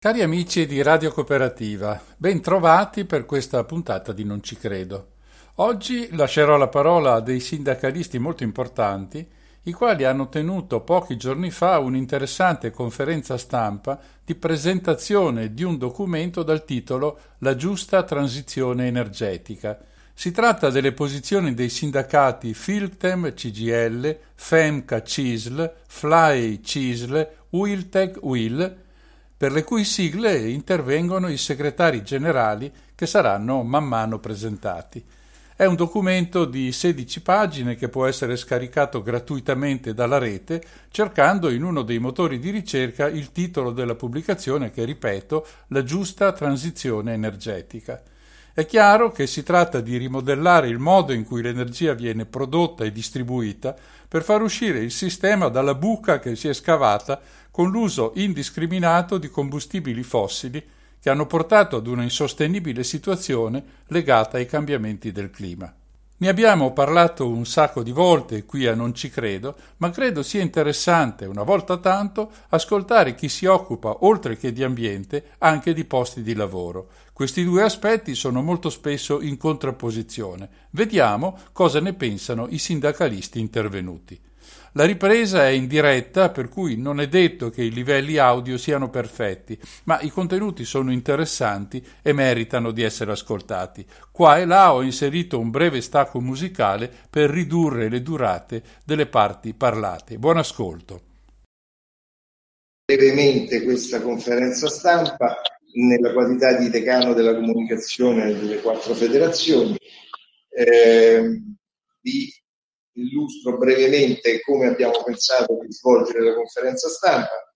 Cari amici di Radio Cooperativa, ben trovati per questa puntata di Non ci credo. Oggi lascerò la parola a dei sindacalisti molto importanti, i quali hanno tenuto pochi giorni fa un'interessante conferenza stampa di presentazione di un documento dal titolo La giusta transizione energetica. Si tratta delle posizioni dei sindacati Filtem CGL, FEMCA CISL, FLY CISL, UILTEC UIL, per le cui sigle intervengono i segretari generali che saranno man mano presentati. È un documento di 16 pagine che può essere scaricato gratuitamente dalla rete cercando in uno dei motori di ricerca il titolo della pubblicazione che, ripeto, La giusta transizione energetica. È chiaro che si tratta di rimodellare il modo in cui l'energia viene prodotta e distribuita per far uscire il sistema dalla buca che si è scavata con l'uso indiscriminato di combustibili fossili che hanno portato ad una insostenibile situazione legata ai cambiamenti del clima. Ne abbiamo parlato un sacco di volte qui a Non ci credo, ma credo sia interessante, una volta tanto, ascoltare chi si occupa, oltre che di ambiente, anche di posti di lavoro. Questi due aspetti sono molto spesso in contrapposizione. Vediamo cosa ne pensano i sindacalisti intervenuti. La ripresa è in diretta, per cui non è detto che i livelli audio siano perfetti, ma i contenuti sono interessanti e meritano di essere ascoltati. Qua e là ho inserito un breve stacco musicale per ridurre le durate delle parti parlate. Buon ascolto. Brevemente questa conferenza stampa nella qualità di decano della comunicazione delle quattro federazioni. Eh, vi illustro brevemente come abbiamo pensato di svolgere la conferenza stampa.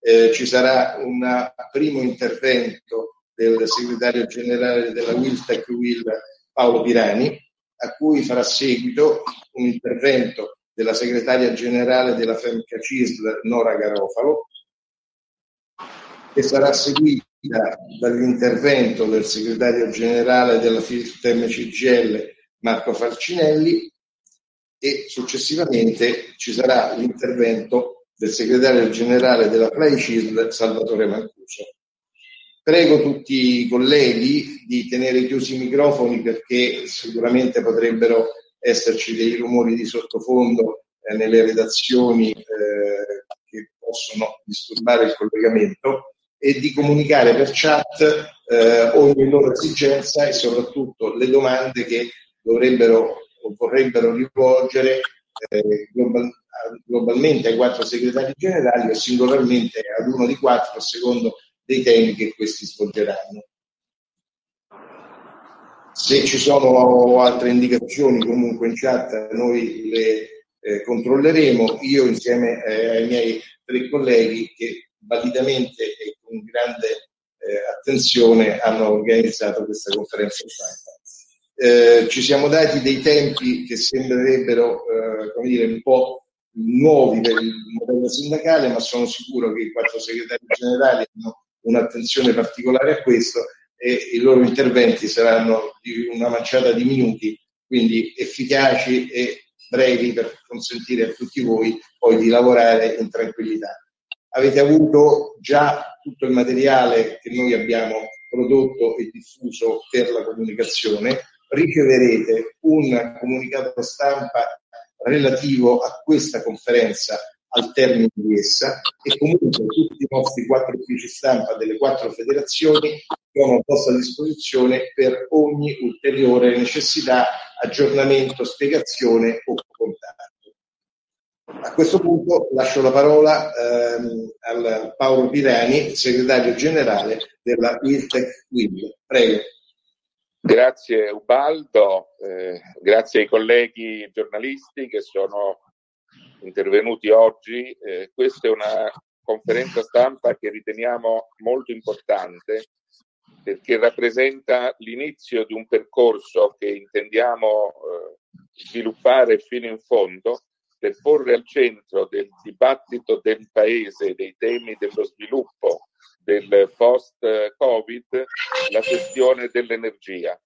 Eh, ci sarà un primo intervento del segretario generale della Wiltec Will Paolo Pirani, a cui farà seguito un intervento della segretaria generale della FEMCA CISL Nora Garofalo, che sarà seguita dall'intervento del segretario generale della FILTEM CGL Marco Falcinelli e successivamente ci sarà l'intervento del segretario generale della Play Salvatore Mancuso. Prego tutti i colleghi di tenere chiusi i microfoni perché sicuramente potrebbero esserci dei rumori di sottofondo eh, nelle redazioni eh, che possono disturbare il collegamento e di comunicare per chat eh, ogni loro esigenza e soprattutto le domande che dovrebbero o vorrebbero rivolgere eh, global, globalmente ai quattro segretari generali o singolarmente ad uno di quattro a secondo dei temi che questi svolgeranno. Se ci sono altre indicazioni comunque in chat noi le eh, controlleremo io insieme eh, ai miei tre colleghi che validamente e con grande eh, attenzione hanno organizzato questa conferenza stampa. Eh, ci siamo dati dei tempi che sembrerebbero eh, come dire, un po' nuovi per il modello sindacale, ma sono sicuro che i quattro segretari generali hanno un'attenzione particolare a questo e i loro interventi saranno di una manciata di minuti, quindi efficaci e brevi per consentire a tutti voi poi di lavorare in tranquillità. Avete avuto già tutto il materiale che noi abbiamo prodotto e diffuso per la comunicazione, riceverete un comunicato stampa relativo a questa conferenza al termine di essa e comunque tutti i nostri quattro uffici stampa delle quattro federazioni sono a vostra disposizione per ogni ulteriore necessità, aggiornamento, spiegazione o contatto. A questo punto lascio la parola ehm, al Paolo Pirani, segretario generale della IRTEC WIL. Prego. Grazie Ubaldo, eh, grazie ai colleghi giornalisti che sono intervenuti oggi. Eh, questa è una conferenza stampa che riteniamo molto importante perché rappresenta l'inizio di un percorso che intendiamo eh, sviluppare fino in fondo per porre al centro del dibattito del Paese, dei temi dello sviluppo, del post-Covid, la questione dell'energia.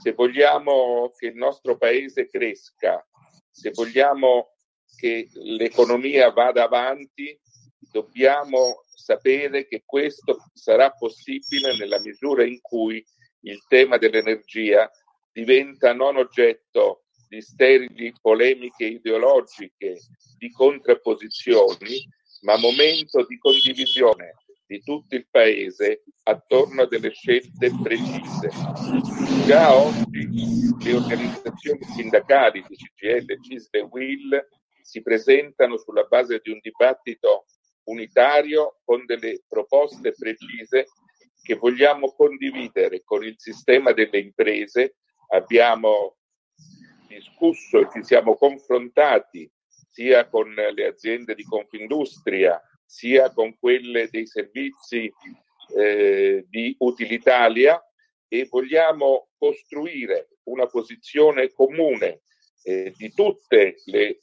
Se vogliamo che il nostro Paese cresca, se vogliamo che l'economia vada avanti, dobbiamo sapere che questo sarà possibile nella misura in cui il tema dell'energia diventa non oggetto di sterili polemiche ideologiche, di contrapposizioni, ma momento di condivisione di tutto il Paese attorno a delle scelte precise. Già oggi le organizzazioni sindacali di CGL, CISL e WIL si presentano sulla base di un dibattito unitario con delle proposte precise che vogliamo condividere con il sistema delle imprese. Abbiamo discusso e ci siamo confrontati sia con le aziende di Confindustria, sia con quelle dei servizi eh, di Utilitalia e vogliamo costruire una posizione comune eh, di tutte le,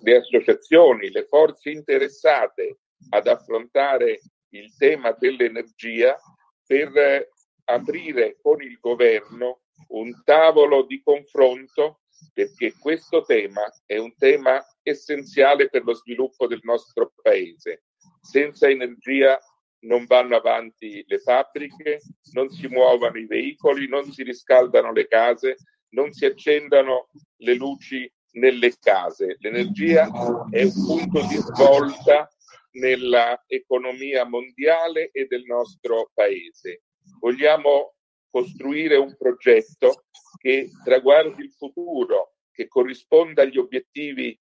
le associazioni, le forze interessate ad affrontare il tema dell'energia per aprire con il governo un tavolo di confronto perché questo tema è un tema essenziale per lo sviluppo del nostro paese. Senza energia non vanno avanti le fabbriche, non si muovono i veicoli, non si riscaldano le case, non si accendono le luci nelle case. L'energia è un punto di svolta nella economia mondiale e del nostro paese. Vogliamo costruire un progetto che traguardi il futuro, che corrisponda agli obiettivi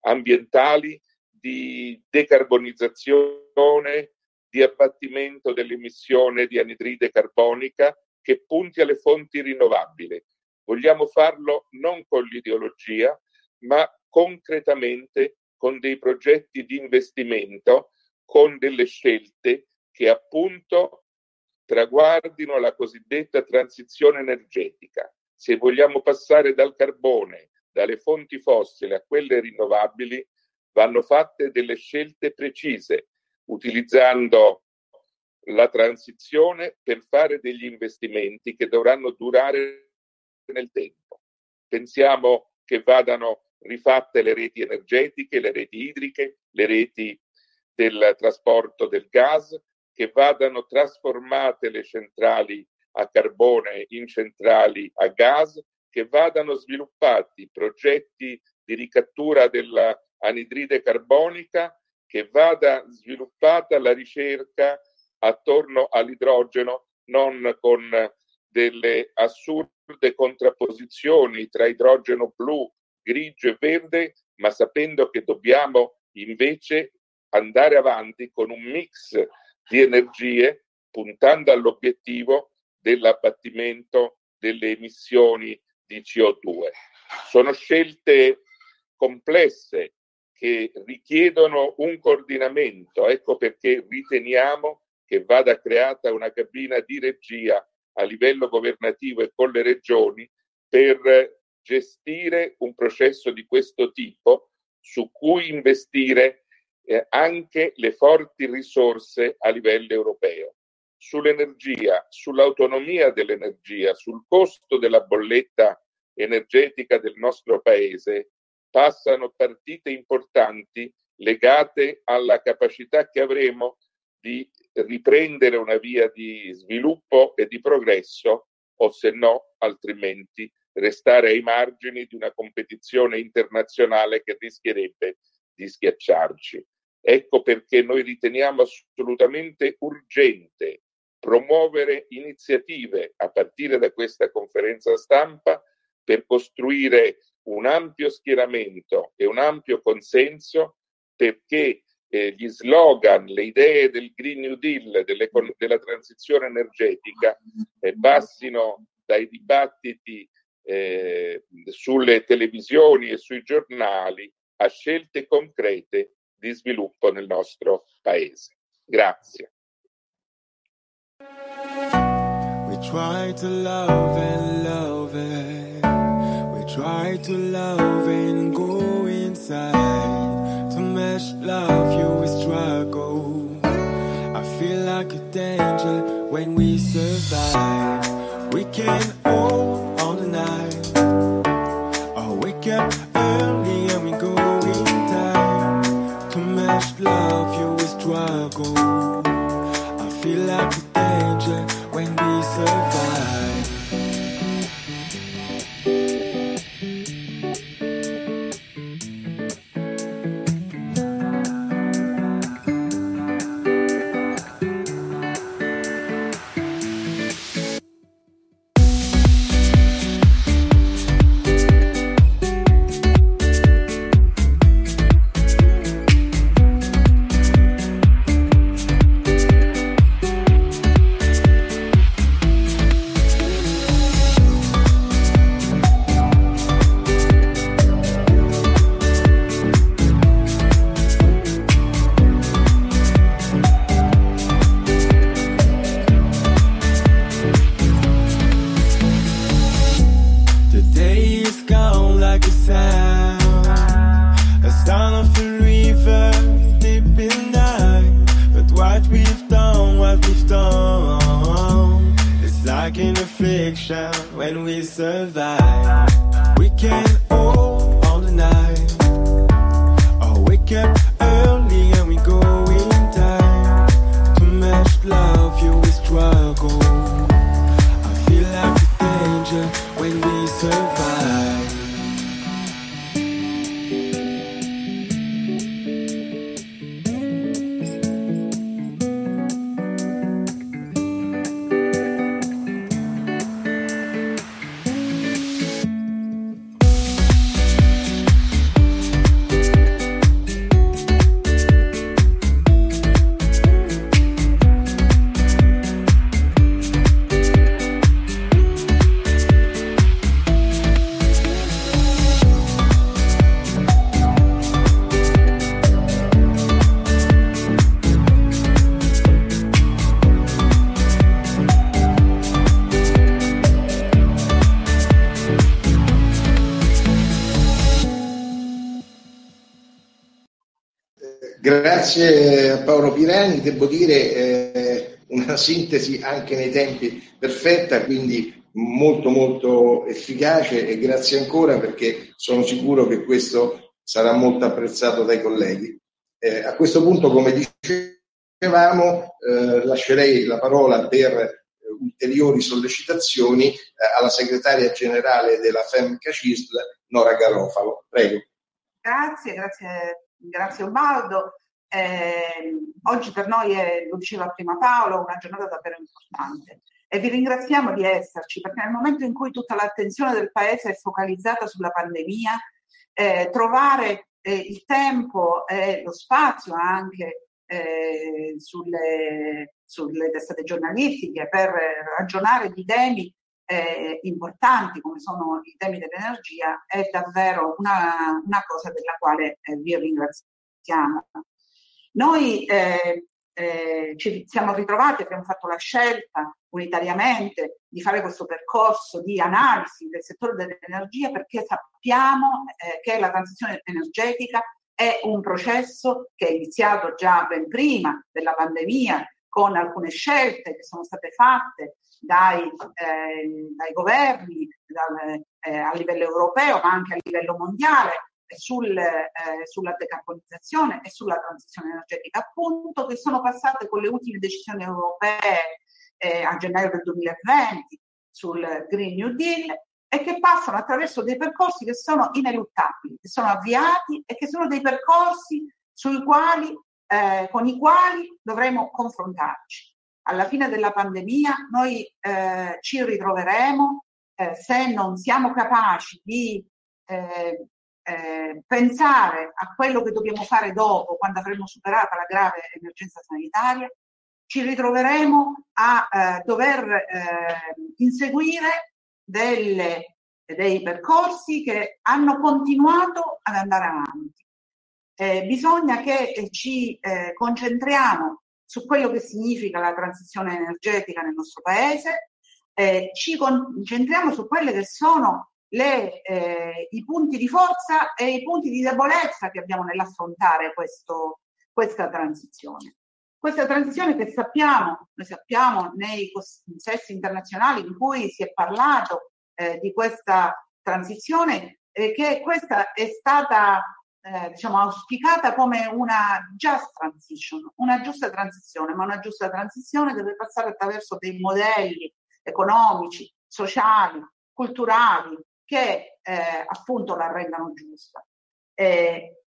ambientali di decarbonizzazione, di abbattimento dell'emissione di anidride carbonica, che punti alle fonti rinnovabili. Vogliamo farlo non con l'ideologia, ma concretamente con dei progetti di investimento, con delle scelte che appunto traguardino la cosiddetta transizione energetica. Se vogliamo passare dal carbone, dalle fonti fossili a quelle rinnovabili, vanno fatte delle scelte precise, utilizzando la transizione per fare degli investimenti che dovranno durare nel tempo. Pensiamo che vadano rifatte le reti energetiche, le reti idriche, le reti del trasporto del gas, che vadano trasformate le centrali a carbone in centrali a gas, che vadano sviluppati progetti di ricattura dell'anidride carbonica, che vada sviluppata la ricerca attorno all'idrogeno, non con delle assurde contrapposizioni tra idrogeno blu, grigio e verde, ma sapendo che dobbiamo invece andare avanti con un mix di energie puntando all'obiettivo dell'abbattimento delle emissioni di CO2. Sono scelte complesse che richiedono un coordinamento, ecco perché riteniamo che vada creata una cabina di regia a livello governativo e con le regioni per gestire un processo di questo tipo su cui investire eh, anche le forti risorse a livello europeo. Sull'energia, sull'autonomia dell'energia, sul costo della bolletta energetica del nostro paese passano partite importanti legate alla capacità che avremo di riprendere una via di sviluppo e di progresso o se no altrimenti restare ai margini di una competizione internazionale che rischierebbe di schiacciarci. Ecco perché noi riteniamo assolutamente urgente promuovere iniziative a partire da questa conferenza stampa per costruire un ampio schieramento e un ampio consenso perché eh, gli slogan, le idee del Green New Deal, della transizione energetica eh, passino dai dibattiti eh, sulle televisioni e sui giornali a scelte concrete di sviluppo nel nostro paese. Grazie. We try to love and love. We try to love and go inside. To match love, you will struggle. I feel like a danger when we survive. We can hold all the night. To love, you will struggle. I feel like a danger when we survive. Fiction when we survive. We can Grazie a Paolo Pirani, devo dire eh, una sintesi anche nei tempi perfetta, quindi molto molto efficace e grazie ancora perché sono sicuro che questo sarà molto apprezzato dai colleghi. Eh, a questo punto, come dicevamo, eh, lascerei la parola per eh, ulteriori sollecitazioni eh, alla segretaria generale della FEM CACISL, Nora Garofalo. Prego. Grazie, grazie Grazie Ubaldo. Eh, oggi per noi è, lo diceva prima Paolo, una giornata davvero importante e vi ringraziamo di esserci perché nel momento in cui tutta l'attenzione del Paese è focalizzata sulla pandemia, eh, trovare eh, il tempo e lo spazio anche eh, sulle, sulle testate giornalistiche per ragionare di temi eh, importanti come sono i temi dell'energia è davvero una, una cosa della quale eh, vi ringraziamo. Noi eh, eh, ci siamo ritrovati, abbiamo fatto la scelta unitariamente di fare questo percorso di analisi del settore dell'energia perché sappiamo eh, che la transizione energetica è un processo che è iniziato già ben prima della pandemia con alcune scelte che sono state fatte dai, eh, dai governi dal, eh, a livello europeo ma anche a livello mondiale sul, eh, sulla decarbonizzazione e sulla transizione energetica, appunto che sono passate con le ultime decisioni europee eh, a gennaio del 2020 sul Green New Deal e che passano attraverso dei percorsi che sono ineluttabili, che sono avviati e che sono dei percorsi sui quali, eh, con i quali dovremo confrontarci. Alla fine della pandemia noi eh, ci ritroveremo eh, se non siamo capaci di eh, pensare a quello che dobbiamo fare dopo, quando avremo superato la grave emergenza sanitaria, ci ritroveremo a eh, dover eh, inseguire delle, dei percorsi che hanno continuato ad andare avanti. Eh, bisogna che eh, ci concentriamo su quello che significa la transizione energetica nel nostro paese, ci concentriamo su quelle che sono le, eh, i punti di forza e i punti di debolezza che abbiamo nell'affrontare questo, questa transizione. Questa transizione che sappiamo, noi sappiamo nei consessi internazionali in cui si è parlato eh, di questa transizione, eh, che questa è stata eh, diciamo, auspicata come una just transition, una giusta transizione, ma una giusta transizione deve passare attraverso dei modelli economici, sociali, culturali che eh, appunto la rendano giusta. Eh,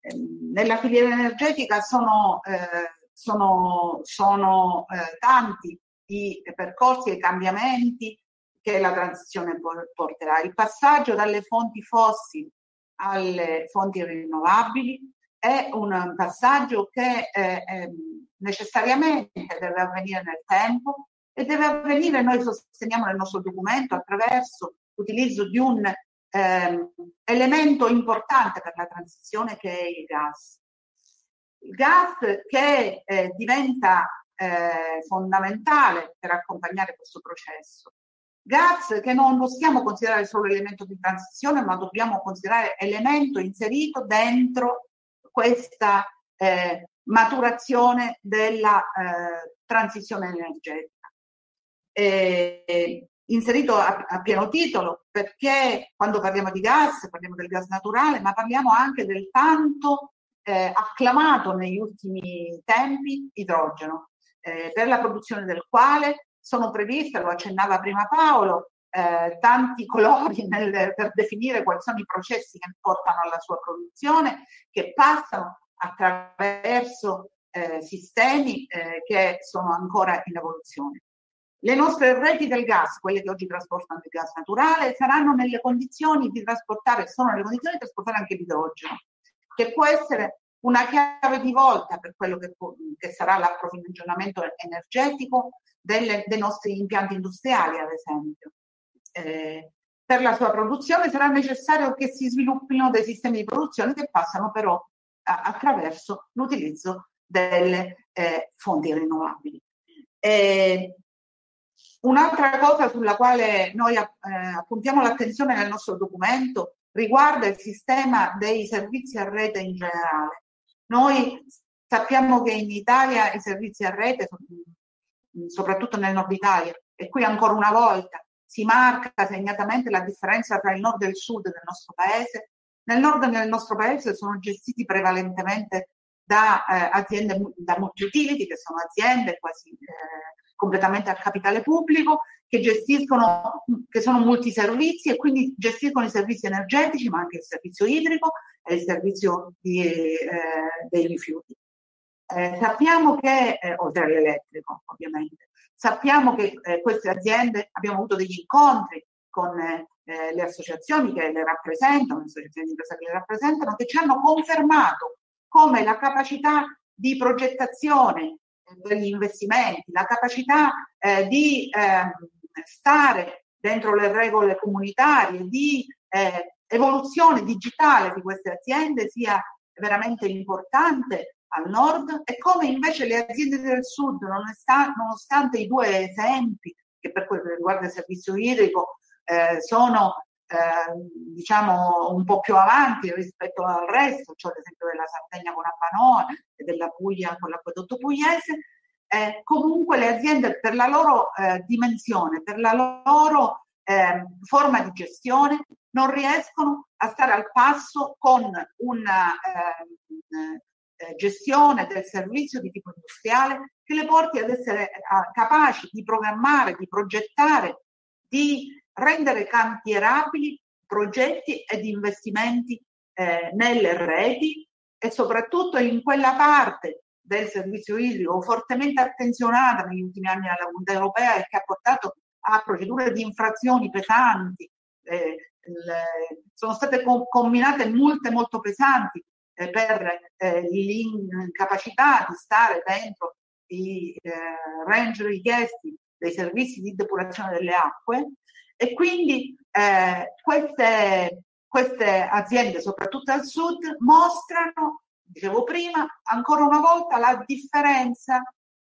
nella filiera energetica sono, eh, sono, sono eh, tanti i percorsi e i cambiamenti che la transizione porterà. Il passaggio dalle fonti fossili alle fonti rinnovabili è un passaggio che eh, eh, necessariamente deve avvenire nel tempo e deve avvenire, noi sosteniamo nel nostro documento, attraverso l'utilizzo di un eh, elemento importante per la transizione che è il gas. Il gas che eh, diventa eh, fondamentale per accompagnare questo processo gas che non possiamo considerare solo elemento di transizione, ma dobbiamo considerare elemento inserito dentro questa eh, maturazione della eh, transizione energetica. E, inserito a, a, pieno titolo perché quando parliamo di gas parliamo del gas naturale, ma parliamo anche del tanto eh, acclamato negli ultimi tempi idrogeno, eh, per la produzione del quale sono previste, lo accennava prima Paolo, eh, tanti colori nel, per definire quali sono i processi che portano alla sua produzione, che passano attraverso eh, sistemi eh, che sono ancora in evoluzione. Le nostre reti del gas, quelle che oggi trasportano il gas naturale, saranno nelle condizioni di trasportare, sono nelle condizioni di trasportare anche l'idrogeno, che può essere una chiave di volta per quello che, che sarà l'approvvigionamento energetico delle, dei nostri impianti industriali, ad esempio. Eh, per la sua produzione sarà necessario che si sviluppino dei sistemi di produzione che passano però a, attraverso l'utilizzo delle eh, fonti rinnovabili. Eh, un'altra cosa sulla quale noi eh, appuntiamo l'attenzione nel nostro documento riguarda il sistema dei servizi a rete in generale. Noi sappiamo che in Italia i servizi a rete soprattutto nel nord Italia. E qui ancora una volta si marca segnatamente la differenza tra il nord e il sud del nostro paese. Nel nord del nostro paese sono gestiti prevalentemente da eh, aziende, da multi-utility, che sono aziende quasi eh, completamente a capitale pubblico, che gestiscono, che sono multiservizi e quindi gestiscono i servizi energetici, ma anche il servizio idrico e il servizio di, eh, dei rifiuti. Eh, sappiamo che, eh, oltre all'elettrico ovviamente, sappiamo che eh, queste aziende, abbiamo avuto degli incontri con eh, le associazioni che le rappresentano, le associazioni di impresa che le rappresentano, che ci hanno confermato come la capacità di progettazione eh, degli investimenti, la capacità eh, di ehm, stare dentro le regole comunitarie, di evoluzione digitale di queste aziende sia veramente importante al nord e come invece le aziende del sud, nonostante i due esempi, che per quello che riguarda il servizio idrico eh, sono eh, diciamo un po' più avanti rispetto al resto, cioè ad esempio della Sardegna con Abbanoa e della Puglia con l'acquedotto pugliese, eh, comunque le aziende per la loro eh, dimensione, per la loro eh, forma di gestione, non riescono a stare al passo con una eh, eh, gestione del servizio di tipo industriale che le porti ad essere eh, capaci di programmare, di progettare, di rendere cantierabili progetti ed investimenti eh, nelle reti e soprattutto in quella parte del servizio idrico fortemente attenzionata negli ultimi anni dalla Comunità Europea e che ha portato a procedure di infrazioni pesanti. Eh, le, sono state com- combinate multe molto pesanti eh, per eh, l'incapacità di stare dentro i eh, range richiesti dei servizi di depurazione delle acque e quindi eh, queste, queste aziende, soprattutto al sud, mostrano dicevo prima, ancora una volta la differenza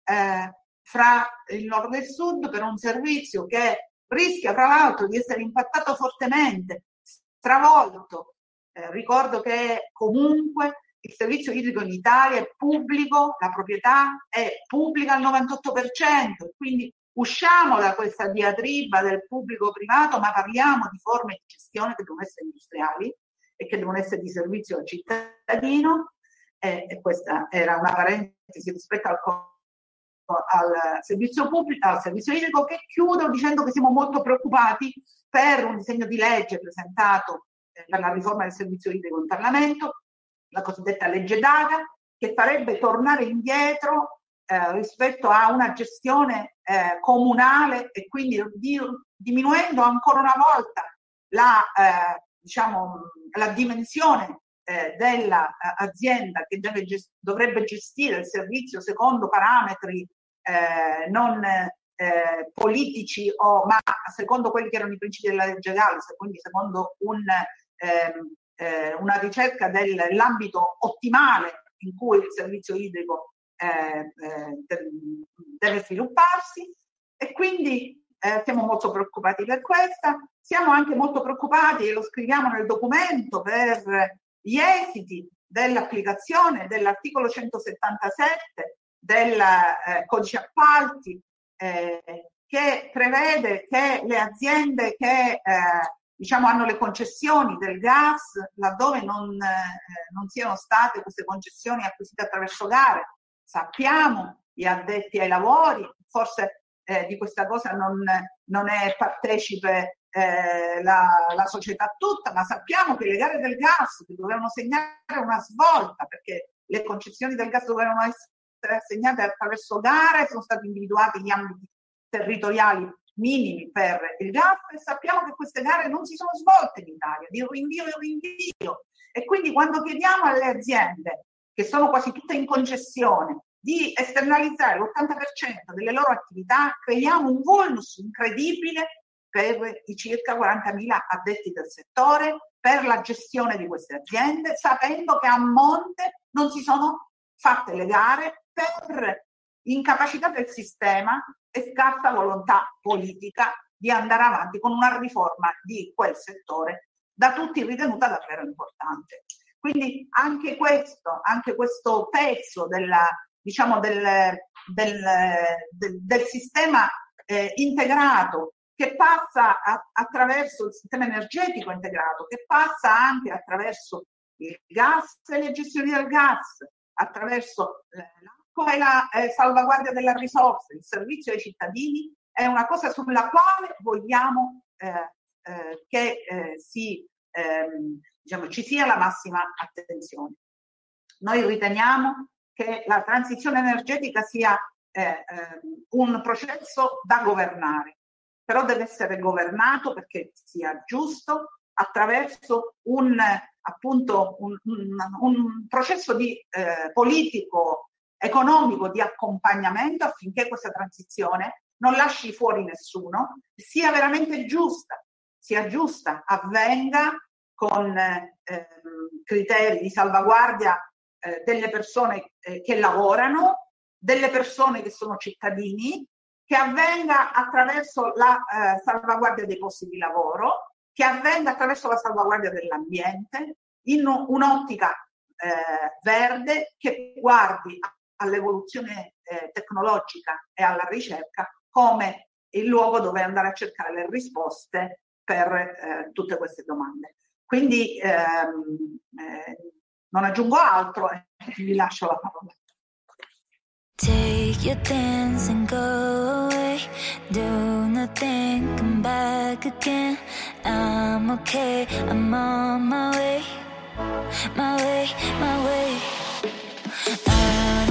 eh, fra il nord e il sud per un servizio che rischia tra l'altro di essere impattato fortemente, stravolto. Eh, ricordo che comunque il servizio idrico in Italia è pubblico, la proprietà è pubblica al 98%, quindi usciamo da questa diatriba del pubblico-privato, ma parliamo di forme di gestione che devono essere industriali e che devono essere di servizio al cittadino. E, e questa era una parentesi rispetto al, al servizio pubblico, al servizio idrico, che chiudo dicendo che siamo molto preoccupati per un disegno di legge presentato eh, per la riforma del servizio idrico in Parlamento, la cosiddetta legge Daga, che farebbe tornare indietro eh, rispetto a una gestione eh, comunale e quindi di, diminuendo ancora una volta la, eh, diciamo, la dimensione eh, dell'azienda che deve gest- dovrebbe gestire il servizio secondo parametri eh, non eh, politici o, ma secondo quelli che erano i principi della legge Galles, quindi secondo un, ehm, eh, una ricerca dell'ambito ottimale in cui il servizio idrico eh, eh, deve svilupparsi e quindi eh, siamo molto preoccupati per questa. Siamo anche molto preoccupati, e lo scriviamo nel documento, per gli esiti dell'applicazione dell'articolo 177 del eh, codice appalti eh, che prevede che le aziende che eh, diciamo, hanno le concessioni del gas, laddove non, eh, non siano state queste concessioni acquisite attraverso gare. Sappiamo gli addetti ai lavori, forse eh, di questa cosa non, non è partecipe eh, la, la, società tutta, ma sappiamo che le gare del gas dovevano segnare una svolta perché le concessioni del gas dovevano essere assegnate attraverso gare, sono stati individuati gli ambiti territoriali minimi per il gas e sappiamo che queste gare non si sono svolte in Italia, di rinvio in rinvio. E quindi quando chiediamo alle aziende, che sono quasi tutte in concessione, di esternalizzare l'80% delle loro attività, creiamo un bonus incredibile per i circa 40.000 addetti del settore, per la gestione di queste aziende, sapendo che a monte non si sono fatte le gare per incapacità del sistema e scarsa volontà politica di andare avanti con una riforma di quel settore da tutti ritenuta davvero importante. Quindi anche questo, anche questo pezzo della, diciamo del, del, del, del sistema eh, integrato che passa a, attraverso il sistema energetico integrato, che passa anche attraverso il gas e le gestioni del gas, attraverso eh, come la eh, salvaguardia della risorsa, il servizio ai cittadini, è una cosa sulla quale vogliamo eh, eh, che eh, si, ehm, diciamo, ci sia la massima attenzione. Noi riteniamo che la transizione energetica sia eh, ehm, un processo da governare, però deve essere governato perché sia giusto attraverso un, appunto, un, un, un processo di eh, politico economico di accompagnamento affinché questa transizione non lasci fuori nessuno, sia veramente giusta, sia giusta, avvenga con eh, criteri di salvaguardia eh, delle persone eh, che lavorano, delle persone che sono cittadini, che avvenga attraverso la eh, salvaguardia dei posti di lavoro, che avvenga attraverso la salvaguardia dell'ambiente, in un'ottica eh, verde che guardi all'evoluzione eh, tecnologica e alla ricerca come il luogo dove andare a cercare le risposte per eh, tutte queste domande. Quindi ehm, eh, non aggiungo altro e vi lascio la parola. Take your dance and go away. Do nothing, come back again. I'm okay, I'm on my way. My way, my way. I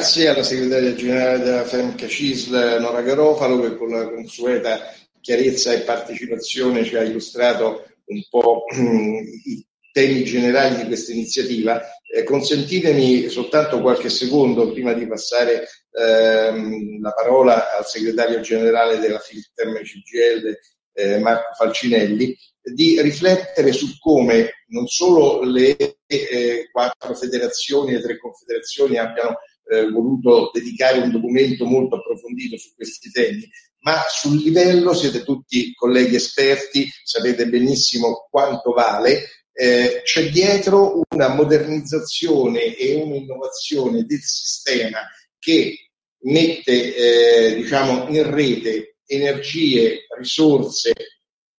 grazie alla segretaria generale della FEMCA CISL Nora Garofalo che con la consueta chiarezza e partecipazione ci ha illustrato un po' i temi generali di questa iniziativa. Eh, consentitemi soltanto qualche secondo prima di passare ehm, la parola al segretario generale della FILTEM CGL eh, Marco Falcinelli di riflettere su come non solo le eh, quattro federazioni, le tre confederazioni abbiano eh, voluto dedicare un documento molto approfondito su questi temi, ma sul livello siete tutti colleghi esperti, sapete benissimo quanto vale, eh, c'è dietro una modernizzazione e un'innovazione del sistema che mette eh, diciamo, in rete energie, risorse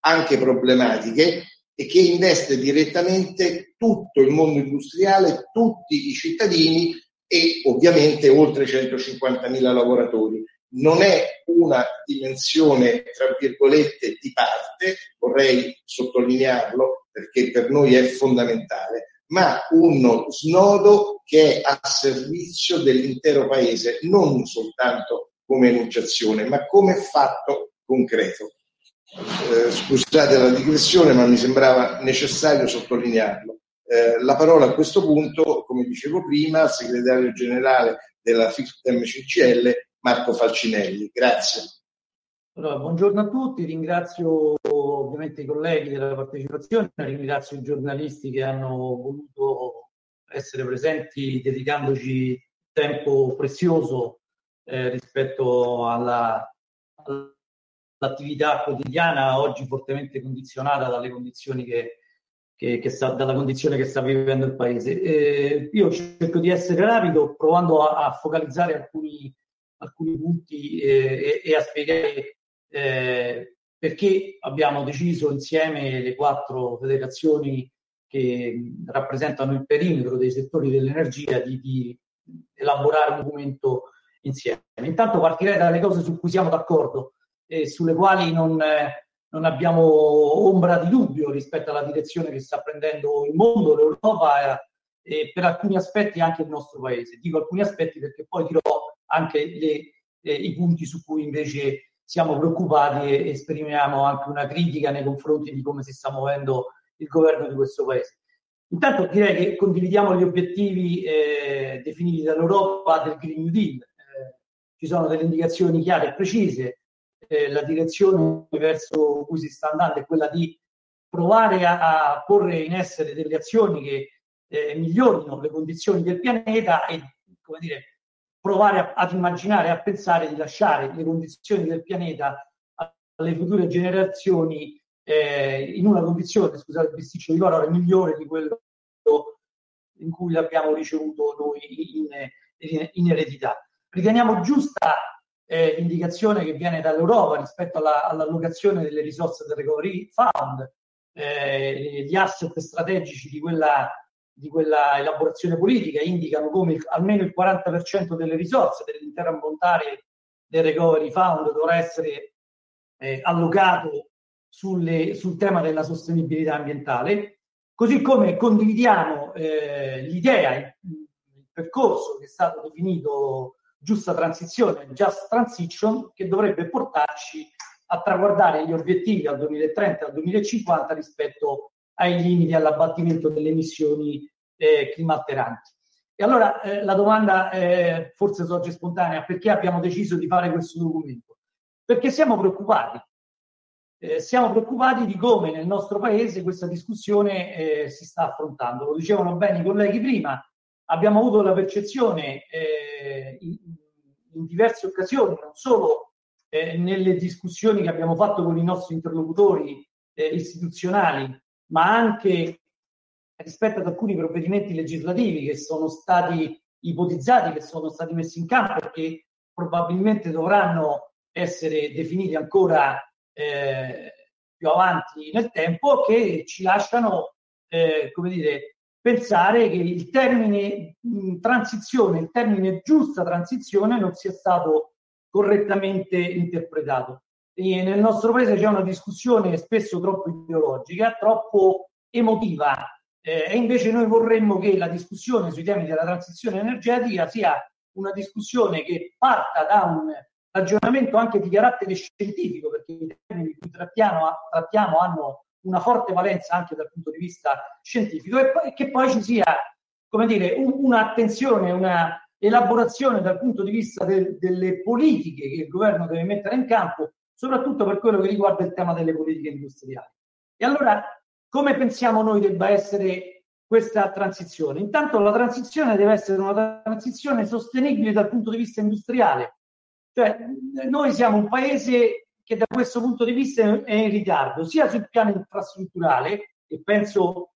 anche problematiche e che investe direttamente tutto il mondo industriale, tutti i cittadini e ovviamente oltre 150.000 lavoratori. Non è una dimensione, tra virgolette, di parte, vorrei sottolinearlo perché per noi è fondamentale, ma uno snodo che è a servizio dell'intero paese, non soltanto come enunciazione, ma come fatto concreto. Eh, scusate la digressione, ma mi sembrava necessario sottolinearlo. Eh, la parola a questo punto, come dicevo prima, al segretario generale della FICTEM CCL, Marco Falcinelli. Grazie. Allora, buongiorno a tutti, ringrazio ovviamente i colleghi della partecipazione, ringrazio i giornalisti che hanno voluto essere presenti dedicandoci tempo prezioso eh, rispetto alla, all'attività quotidiana oggi fortemente condizionata dalle condizioni che, che, che sta, dalla condizione che sta vivendo il paese. Eh, io cerco di essere rapido provando a, a focalizzare alcuni, alcuni punti eh, e, e, a spiegare eh, perché abbiamo deciso insieme le quattro federazioni che rappresentano il perimetro dei settori dell'energia di, di elaborare un documento insieme. Intanto partirei dalle cose su cui siamo d'accordo e sulle quali non, eh, non abbiamo ombra di dubbio rispetto alla direzione che sta prendendo il mondo, l'Europa eh, e per alcuni aspetti anche il nostro paese. Dico alcuni aspetti perché poi dirò anche le, eh, i punti su cui invece siamo preoccupati e esprimiamo anche una critica nei confronti di come si sta muovendo il governo di questo paese. Intanto direi che condividiamo gli obiettivi eh, definiti dall'Europa del Green New Deal, ci sono delle indicazioni chiare e precise, eh, la direzione verso cui si sta andando è quella di provare a, a porre in essere delle azioni che eh, migliorino le condizioni del pianeta e come dire, provare a, ad immaginare, a pensare di lasciare le condizioni del pianeta alle future generazioni eh, in una condizione, scusate il bisticcio di parole, migliore di quello in cui l'abbiamo ricevuto noi in, in, in eredità. Riteniamo giusta eh, l'indicazione che viene dall'Europa rispetto alla, all'allocazione delle risorse del Recovery Fund, eh, gli asset strategici di quella, di quella elaborazione politica indicano come il, almeno il 40% delle risorse dell'intero ammontare del Recovery Fund dovrà essere eh, allocato sulle, sul tema della sostenibilità ambientale, così come condividiamo eh, l'idea, il, il percorso che è stato definito giusta transizione, just transition, che dovrebbe portarci a traguardare gli obiettivi al 2030 e al 2050 rispetto ai limiti all'abbattimento delle emissioni eh, climalteranti. E allora eh, la domanda eh, forse sorge spontanea, perché abbiamo deciso di fare questo documento? Perché siamo preoccupati. Eh, siamo preoccupati di come nel nostro paese questa discussione eh, si sta affrontando. Lo dicevano bene i colleghi prima, abbiamo avuto la percezione eh, in, in, diverse occasioni, non solo eh, nelle discussioni che abbiamo fatto con i nostri interlocutori eh, istituzionali, ma anche rispetto ad alcuni provvedimenti legislativi che sono stati ipotizzati, che sono stati messi in campo e che probabilmente dovranno essere definiti ancora eh, più avanti nel tempo, che ci lasciano, eh, come dire, pensare che il termine transizione, il termine giusta transizione non sia stato correttamente interpretato. E nel nostro paese c'è una discussione spesso troppo ideologica, troppo emotiva Eh, e invece noi vorremmo che la discussione sui temi della transizione energetica sia una discussione che parta da un ragionamento anche di carattere scientifico, perché i temi cui trattiamo, trattiamo hanno una forte valenza anche dal punto di vista scientifico e, poi, che poi ci sia, come dire, un, un'attenzione, una elaborazione dal punto di vista del, delle politiche che il governo deve mettere in campo, soprattutto per quello che riguarda il tema delle politiche industriali. E allora, come pensiamo noi debba essere questa transizione? Intanto la transizione deve essere una transizione sostenibile dal punto di vista industriale. Cioè, noi siamo un paese che da questo punto di vista è in ritardo, sia sul piano infrastrutturale, e penso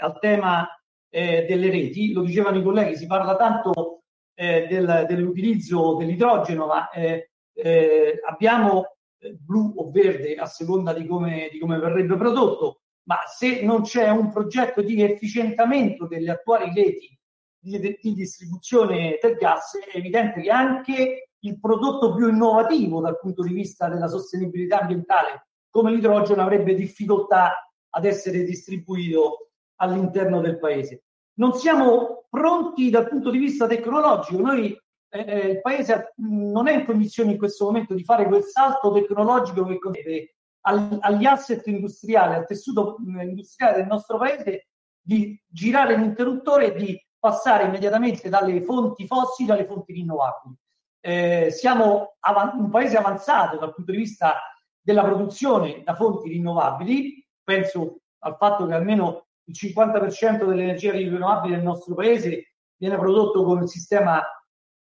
al tema eh, delle reti, lo dicevano i colleghi, si parla tanto eh, del, dell'utilizzo dell'idrogeno, ma eh, eh abbiamo eh, blu o verde a seconda di come, di come verrebbe prodotto, ma se non c'è un progetto di efficientamento delle attuali reti di, di distribuzione del gas, è evidente che anche il prodotto più innovativo dal punto di vista della sostenibilità ambientale, come l'idrogeno, avrebbe difficoltà ad essere distribuito all'interno del paese. Non siamo pronti dal punto di vista tecnologico. Noi, eh, eh il paese non è in condizioni in questo momento di fare quel salto tecnologico che consente agli asset industriali, al tessuto industriale del nostro paese di girare l'interruttore e di passare immediatamente dalle fonti fossili alle fonti rinnovabili eh, siamo av- un paese avanzato dal punto di vista della produzione da fonti rinnovabili, penso al fatto che almeno il 50% dell'energia rinnovabile nel nostro paese viene prodotto con il sistema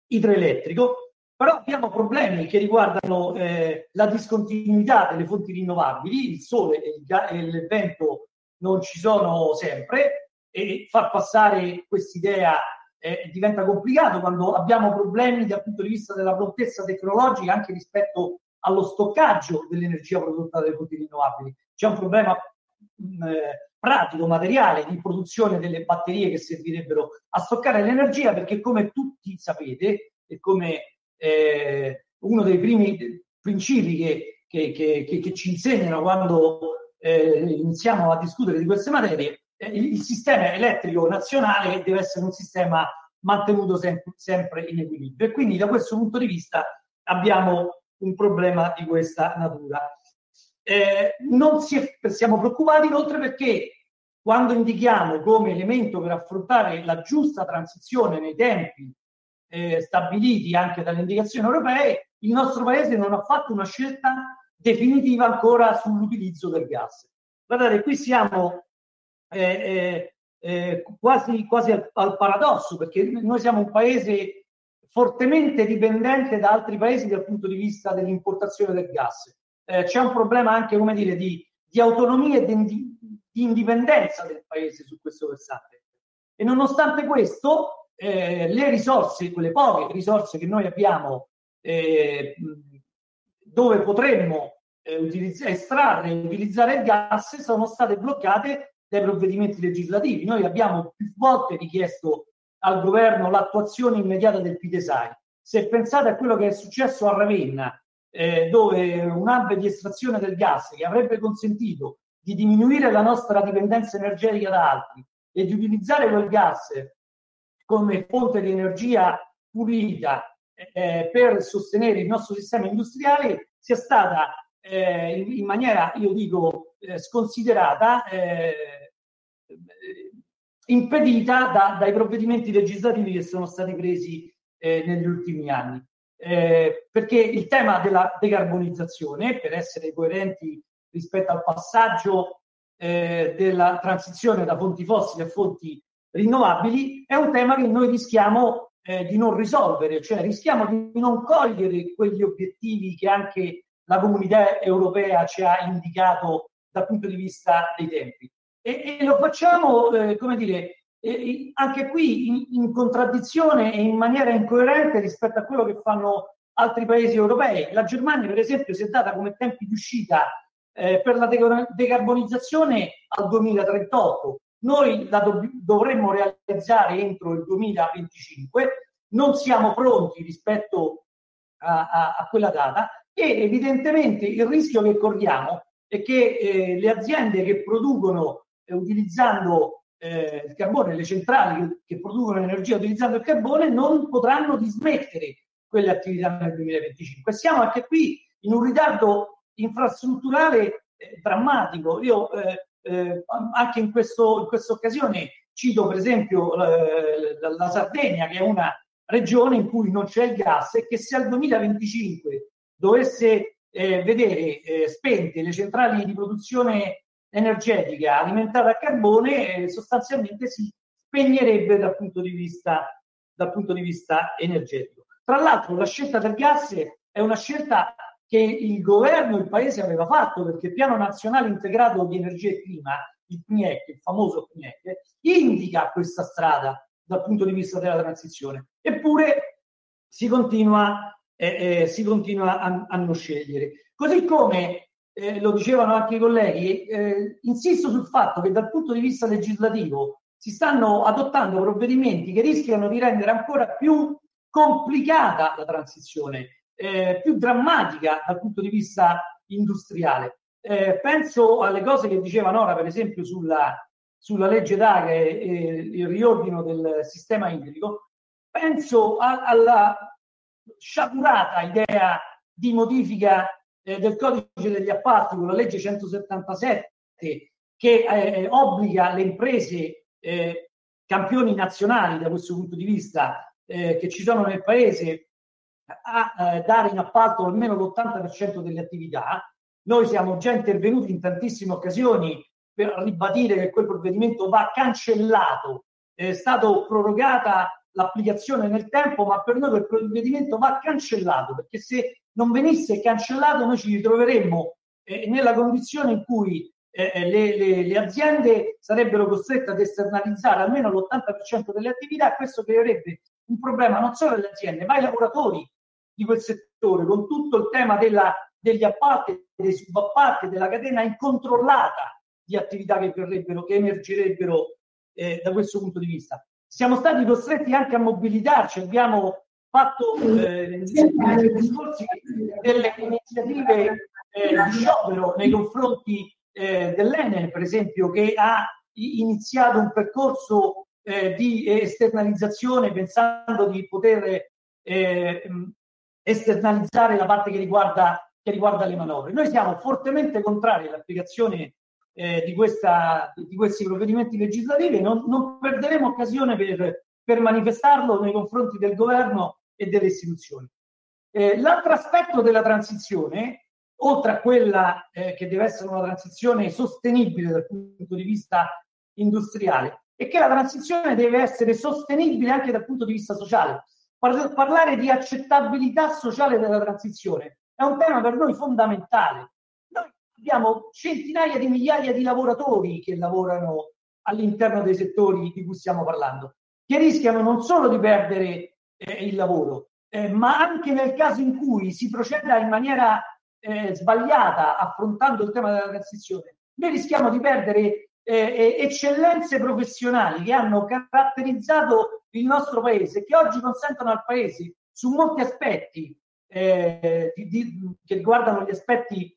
idroelettrico, però abbiamo problemi che riguardano eh, la discontinuità delle fonti rinnovabili, il sole e il, e il vento non ci sono sempre. E far passare quest'idea eh, diventa complicato quando abbiamo problemi dal punto di vista della prontezza tecnologica anche rispetto allo stoccaggio dell'energia prodotta dalle fonti rinnovabili. C'è un problema mh, eh, pratico, materiale di produzione delle batterie che servirebbero a stoccare l'energia perché come tutti sapete e come eh, uno dei primi principi che, che, che, che ci insegnano quando eh, iniziamo a discutere di queste materie eh, il sistema elettrico nazionale deve essere un sistema mantenuto sempre, sempre in equilibrio e quindi da questo punto di vista abbiamo un problema di questa natura. Eh, non è, siamo preoccupati inoltre perché quando indichiamo come elemento per affrontare la giusta transizione nei tempi eh, stabiliti anche dalle indicazioni europee, il nostro paese non ha fatto una scelta definitiva ancora sull'utilizzo del gas. Guardate, qui siamo eh, eh, quasi, quasi al, al, paradosso, perché noi siamo un paese fortemente dipendente da altri paesi dal punto di vista dell'importazione del gas. Eh, c'è un problema anche, come dire, di, di autonomia e di, di, indipendenza del paese su questo versante. E nonostante questo, eh, le risorse, quelle poche risorse che noi abbiamo, eh, dove potremmo eh, utilizz- estrarre e utilizzare il gas, sono state bloccate dai provvedimenti legislativi. Noi abbiamo più volte richiesto al governo l'attuazione immediata del PIDESAI. Se pensate a quello che è successo a Ravenna, eh, dove un hub di estrazione del gas che avrebbe consentito di diminuire la nostra dipendenza energetica da altri e di utilizzare quel gas come fonte di energia pulita eh, per sostenere il nostro sistema industriale, sia stata eh, in, maniera, io dico, eh, sconsiderata, eh, impedita da, dai provvedimenti legislativi che sono stati presi eh, negli ultimi anni. Eh, perché il tema della decarbonizzazione, per essere coerenti rispetto al passaggio eh, della transizione da fonti fossili a fonti rinnovabili, è un tema che noi rischiamo di non risolvere, cioè rischiamo di non cogliere quegli obiettivi che anche la comunità europea ci ha indicato dal punto di vista dei tempi. E, e lo facciamo, eh, come dire, eh, anche qui in, in, contraddizione e in maniera incoerente rispetto a quello che fanno altri paesi europei. La Germania, per esempio, si è data come tempi di uscita eh, per la decarbonizzazione al 2038. Noi la do- dovremmo realizzare entro il 2025. Non siamo pronti rispetto a, a, a quella data e evidentemente il rischio che corriamo è che eh, le aziende che producono eh, utilizzando eh, il carbone, le centrali che, che, producono energia utilizzando il carbone non potranno dismettere quelle attività nel 2025. Siamo anche qui in un ritardo infrastrutturale eh, drammatico. Io eh, eh anche in, questo, in questa occasione cito per esempio la, la Sardegna, che è una regione in cui non c'è il gas e che se al 2025 dovesse eh, vedere eh, spente le centrali di produzione energetica alimentata a carbone, eh, sostanzialmente si spegnerebbe dal punto, di vista, dal punto di vista energetico. Tra l'altro la scelta del gas è una scelta che il governo, il paese aveva fatto perché il piano nazionale integrato di energia e clima, il PNIEC, il famoso PNIEC, indica questa strada dal punto di vista della transizione. Eppure si continua, eh, eh, si continua a, a, non scegliere. Così come eh, lo dicevano anche i colleghi, eh, insisto sul fatto che dal punto di vista legislativo si stanno adottando provvedimenti che rischiano di rendere ancora più complicata la transizione, eh, più drammatica dal punto di vista industriale. Eh, penso alle cose che diceva Nora, per esempio, sulla, sulla legge DAGA e, e il riordino del sistema idrico, penso a, alla sciagurata idea di modifica eh, del codice degli appalti con la legge 177 che eh, obbliga le imprese eh, campioni nazionali da questo punto di vista eh, che ci sono nel paese a eh, dare in appalto almeno l'80% delle attività. Noi siamo già intervenuti in tantissime occasioni per ribadire che quel provvedimento va cancellato. È stata prorogata l'applicazione nel tempo, ma per noi quel provvedimento va cancellato, perché se non venisse cancellato noi ci ritroveremmo eh, nella condizione in cui eh, eh le, le, le, aziende sarebbero costrette ad esternalizzare almeno l'80% delle attività, questo creerebbe un problema non solo alle aziende, ma ai lavoratori di quel settore, con tutto il tema della, degli appalti, dei subappalti, della catena incontrollata di attività che che emergerebbero eh, da questo punto di vista. Siamo stati costretti anche a mobilitarci, abbiamo fatto eh, nei scorsi delle iniziative eh, di sciopero nei confronti eh, dell'Enel, per esempio, che ha iniziato un percorso eh, di esternalizzazione pensando di poter eh, esternalizzare la parte che riguarda, che riguarda le manovre. Noi siamo fortemente contrari all'applicazione eh, di, questa, di, questi provvedimenti legislativi non, non perderemo occasione per, per, manifestarlo nei confronti del governo e delle istituzioni. Eh, l'altro aspetto della transizione, oltre a quella eh, che deve essere una transizione sostenibile dal punto di vista industriale, è che la transizione deve essere sostenibile anche dal punto di vista sociale. Par- parlare di accettabilità sociale della transizione è un tema per noi fondamentale. Abbiamo centinaia di migliaia di lavoratori che lavorano all'interno dei settori di cui stiamo parlando, che rischiano non solo di perdere eh, il lavoro, eh, ma anche nel caso in cui si proceda in maniera eh, sbagliata affrontando il tema della transizione, noi rischiamo di perdere eh, eccellenze professionali che hanno caratterizzato il nostro paese, che oggi consentono al paese su molti aspetti eh, di, di, che riguardano gli aspetti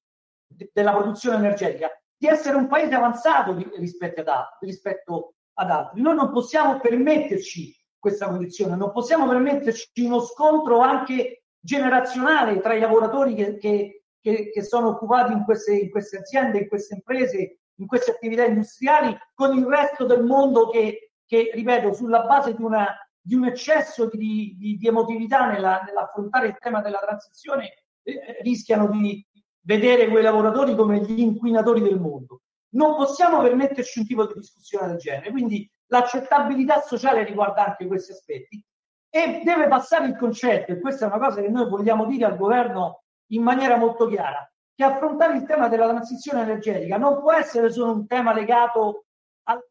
della produzione energetica, di essere un paese avanzato rispetto ad, rispetto ad altri. Noi non possiamo permetterci questa condizione, non possiamo permetterci uno scontro anche generazionale tra i lavoratori che, che, che, che sono occupati in queste, in queste aziende, in queste imprese, in queste attività industriali, con il resto del mondo che, che ripeto, sulla base di, una, di un eccesso di, di, di emotività nella, nell'affrontare il tema della transizione, eh, rischiano di vedere quei lavoratori come gli inquinatori del mondo. Non possiamo permetterci un tipo di discussione del genere, quindi l'accettabilità sociale riguarda anche questi aspetti e deve passare il concetto, e questa è una cosa che noi vogliamo dire al governo in maniera molto chiara, che affrontare il tema della transizione energetica non può essere solo un tema legato alla,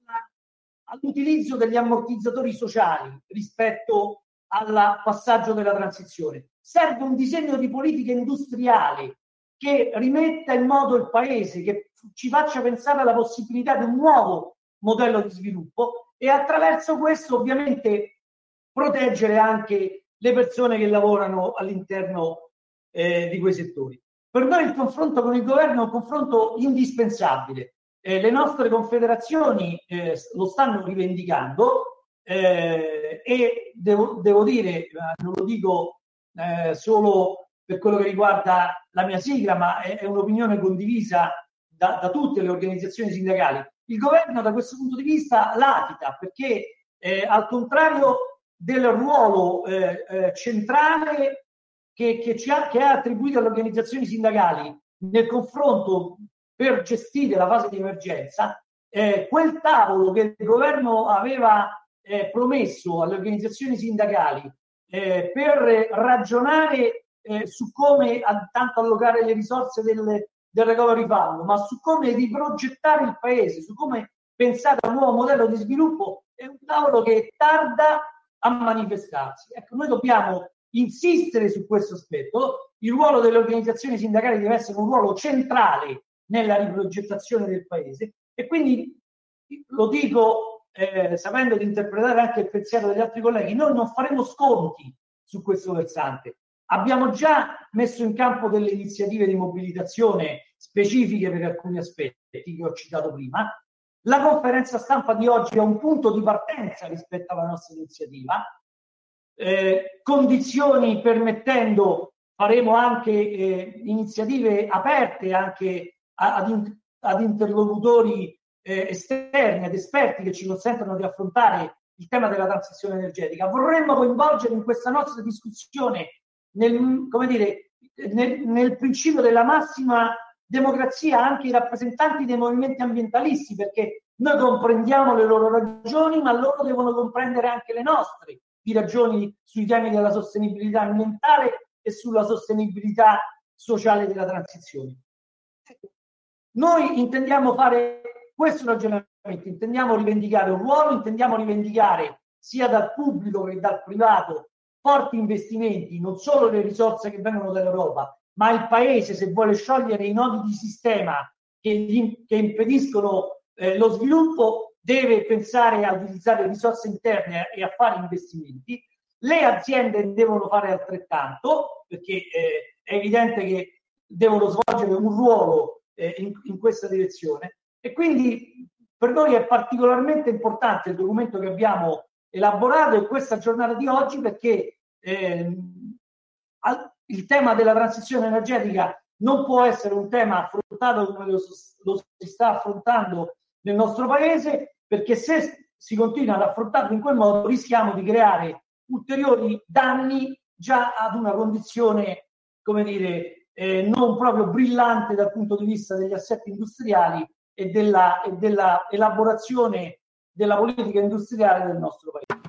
all'utilizzo degli ammortizzatori sociali rispetto al passaggio della transizione. Serve un disegno di politica industriale che rimetta in modo il paese, che ci faccia pensare alla possibilità di un nuovo modello di sviluppo e attraverso questo ovviamente proteggere anche le persone che lavorano all'interno eh, di quei settori. Per noi il confronto con il governo è un confronto indispensabile. eh, le nostre confederazioni eh, lo stanno rivendicando eh, e devo, devo, dire, eh, non lo dico eh, solo per quello che riguarda la mia sigla, ma è, è un'opinione condivisa da, da, tutte le organizzazioni sindacali. Il governo da questo punto di vista latita perché eh, al contrario del ruolo centrale che, che, ci ha, che ha attribuito alle organizzazioni sindacali nel confronto per gestire la fase di emergenza, eh, quel tavolo che il governo aveva eh, promesso alle organizzazioni sindacali eh, per ragionare eh, su come tanto allocare le risorse del, del recovery fund, ma su come riprogettare il paese, su come pensare a un nuovo modello di sviluppo, è un tavolo che tarda a manifestarsi. Ecco, noi dobbiamo insistere su questo aspetto. Il ruolo delle organizzazioni sindacali deve essere un ruolo centrale nella riprogettazione del paese e quindi lo dico eh, sapendo di interpretare anche il pensiero degli altri colleghi, noi non faremo sconti su questo versante. Abbiamo già messo in campo delle iniziative di mobilitazione specifiche per alcuni aspetti che ho citato prima. La conferenza stampa di oggi è un punto di partenza rispetto alla nostra iniziativa. Eh, condizioni permettendo, faremo anche eh, iniziative aperte anche ad, ad interlocutori eh, esterni, ad esperti che ci consentono di affrontare il tema della transizione energetica. Vorremmo coinvolgere in questa nostra discussione nel, come dire, nel, nel principio della massima democrazia anche i rappresentanti dei movimenti ambientalisti, perché noi comprendiamo le loro ragioni, ma loro devono comprendere anche le nostre di ragioni sui temi della sostenibilità ambientale e sulla sostenibilità sociale della transizione. Noi intendiamo fare questo ragionamento, intendiamo rivendicare un ruolo, intendiamo rivendicare sia dal pubblico che dal privato forti investimenti, non solo le risorse che vengono dall'Europa, ma il Paese se vuole sciogliere i nodi di sistema che, gli, che impediscono eh, lo sviluppo deve pensare a utilizzare risorse interne e a fare investimenti. Le aziende devono fare altrettanto perché eh, è evidente che devono svolgere un ruolo eh, in, in questa direzione. E quindi per noi è particolarmente importante il documento che abbiamo elaborato in questa giornata di oggi perché eh, il tema della transizione energetica non può essere un tema affrontato come lo, lo, si sta affrontando nel nostro paese, perché se si continua ad affrontarlo in quel modo rischiamo di creare ulteriori danni già ad una condizione, come dire, eh, non proprio brillante dal punto di vista degli assetti industriali e della, e della elaborazione della politica industriale del nostro paese.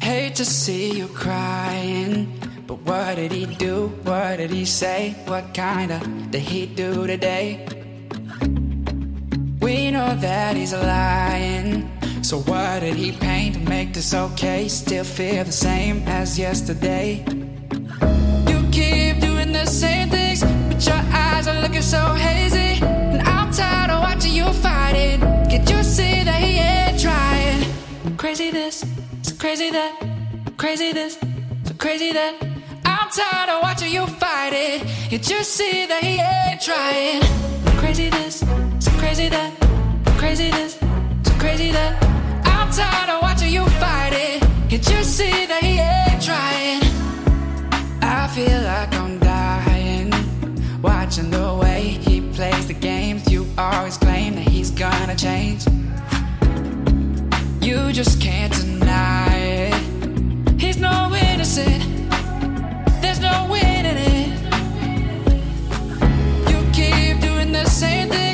Hate to see you crying, but what did he do? What did he say? What kind of did he do today? We know that he's a lying. So what did he paint to make this okay? Still feel the same as yesterday. You keep doing the same things, but your eyes are looking so hazy. Crazy that, crazy this, so crazy that. I'm tired of watching you fight it. You see that he ain't trying? Crazy this, so crazy that, crazy this, so crazy that. I'm tired of watching you fight it. You see that he ain't trying? I feel like I'm dying, watching the way he plays the games. You always claim that he's gonna change. You just can't deny it. He's no innocent. There's no winning it. You keep doing the same things,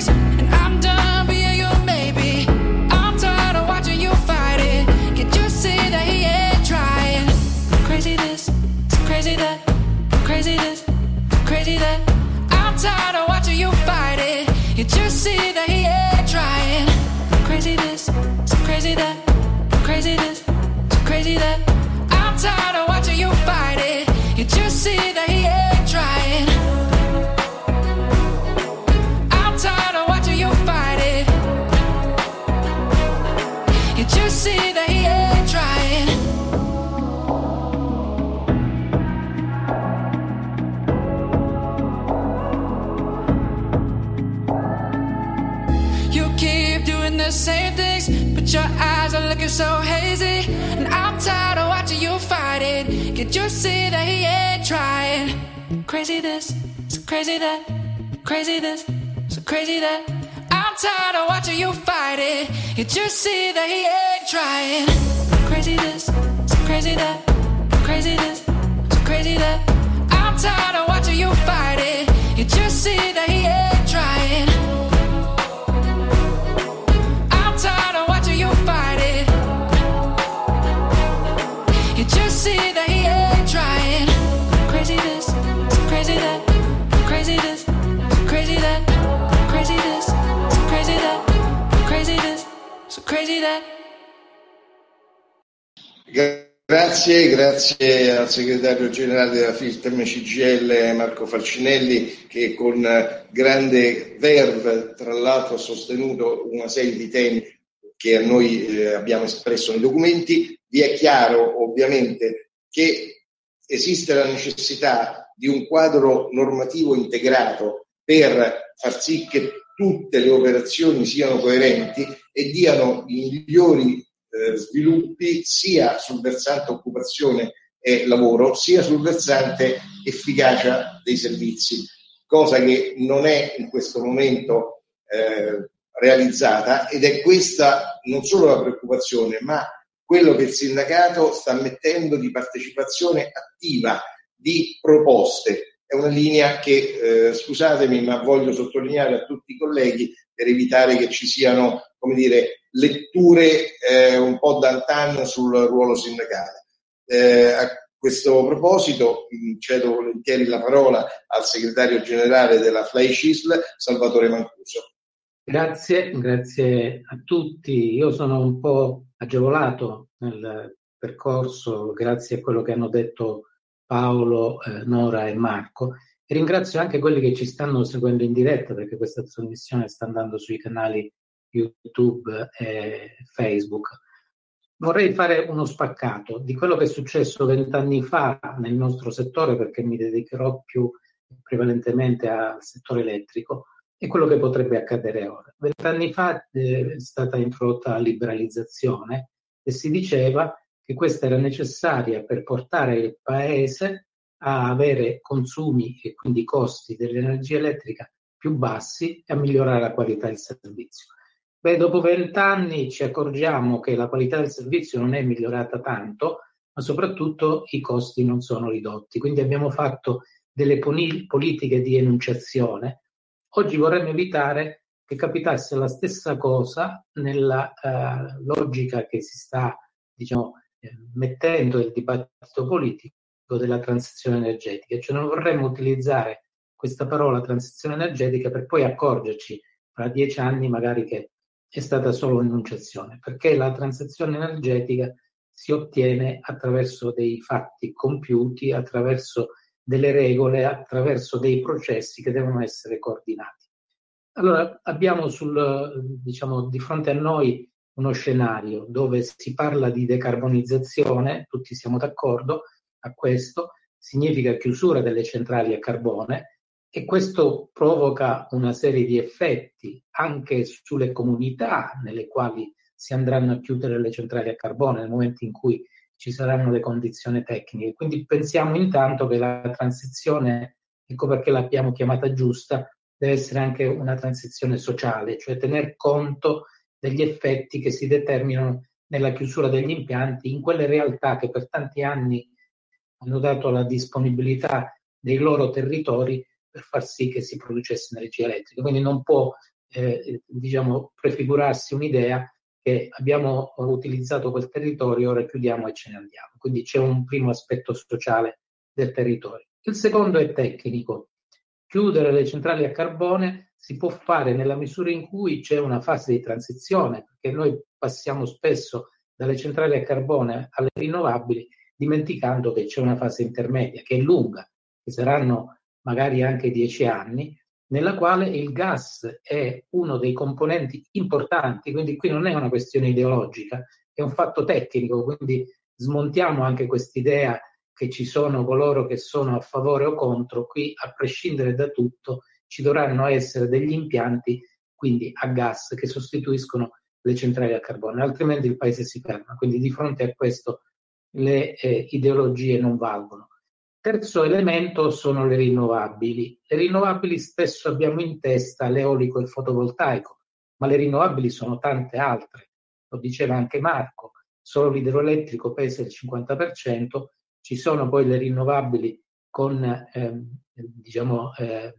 Crazy this, so crazy that, crazy this, so crazy that. I'm tired of watching you fight it. You just see that he ain't trying? Crazy this, so crazy that, crazy this, so crazy that. I'm tired of watching you fight it. You see that he ain't crazy this, so crazy that. Grazie, grazie al segretario generale della Filtem CGL Marco Falcinelli che con grande verve tra l'altro ha sostenuto una serie di temi che a noi eh, abbiamo espresso nei documenti. Vi è chiaro ovviamente che esiste la necessità di un quadro normativo integrato per far sì che tutte le operazioni siano coerenti e diano i migliori eh, sviluppi sia sul versante occupazione e lavoro, sia sul versante efficacia dei servizi, cosa che non è in questo momento eh, realizzata ed è questa non solo la preoccupazione, ma quello che il sindacato sta mettendo di partecipazione attiva, di proposte. È una linea che, eh, scusatemi, ma voglio sottolineare a tutti i colleghi per evitare che ci siano, come dire, letture eh, un po' d'antan sul ruolo sindacale. Eh, a questo proposito mh, cedo volentieri la parola al segretario generale della Fly Cisl, Salvatore Mancuso. Grazie, grazie a tutti. Io sono un po' agevolato nel percorso grazie a quello che hanno detto Paolo, eh, Nora e Marco. E ringrazio anche quelli che ci stanno seguendo in diretta perché questa trasmissione sta andando sui canali YouTube e Facebook. Vorrei fare uno spaccato di quello che è successo vent'anni fa nel nostro settore, perché mi dedicherò più prevalentemente al settore elettrico, e quello che potrebbe accadere ora. Vent'anni fa eh, è stata introdotta la liberalizzazione e si diceva che questa era necessaria per portare il paese a avere consumi e quindi costi dell'energia elettrica più bassi e a migliorare la qualità del servizio. Beh, dopo vent'anni ci accorgiamo che la qualità del servizio non è migliorata tanto, ma soprattutto i costi non sono ridotti. Quindi abbiamo fatto delle politiche di enunciazione. Oggi vorremmo evitare che capitasse la stessa cosa nella eh, logica che si sta diciamo, mettendo nel dibattito politico della transizione energetica. Cioè non vorremmo utilizzare questa parola transizione energetica per poi accorgerci fra dieci anni magari che è stata solo un'enunciazione, perché la transizione energetica si ottiene attraverso dei fatti compiuti, attraverso delle regole, attraverso dei processi che devono essere coordinati. Allora abbiamo sul, diciamo, di fronte a noi uno scenario dove si parla di decarbonizzazione, tutti siamo d'accordo a questo, significa chiusura delle centrali a carbone, e questo provoca una serie di effetti anche sulle comunità nelle quali si andranno a chiudere le centrali a carbone nel momento in cui ci saranno le condizioni tecniche. Quindi pensiamo intanto che la transizione, ecco perché l'abbiamo chiamata giusta, deve essere anche una transizione sociale, cioè tener conto degli effetti che si determinano nella chiusura degli impianti in quelle realtà che per tanti anni hanno dato la disponibilità dei loro territori per far sì che si producesse energia elettrica. Quindi non può eh, diciamo, prefigurarsi un'idea che abbiamo utilizzato quel territorio, ora chiudiamo e ce ne andiamo. Quindi c'è un primo aspetto sociale del territorio. Il secondo è tecnico. Chiudere le centrali a carbone si può fare nella misura in cui c'è una fase di transizione, perché noi passiamo spesso dalle centrali a carbone alle rinnovabili, dimenticando che c'è una fase intermedia che è lunga, che saranno magari anche dieci anni, nella quale il gas è uno dei componenti importanti, quindi qui non è una questione ideologica, è un fatto tecnico, quindi smontiamo anche quest'idea che ci sono coloro che sono a favore o contro, qui a prescindere da tutto ci dovranno essere degli impianti, quindi a gas, che sostituiscono le centrali a carbone, altrimenti il paese si ferma. Quindi di fronte a questo le eh, ideologie non valgono. Terzo elemento sono le rinnovabili. Le rinnovabili spesso abbiamo in testa l'eolico e il fotovoltaico, ma le rinnovabili sono tante altre. Lo diceva anche Marco, solo l'idroelettrico pesa il 50%, ci sono poi le rinnovabili con, eh, diciamo, eh,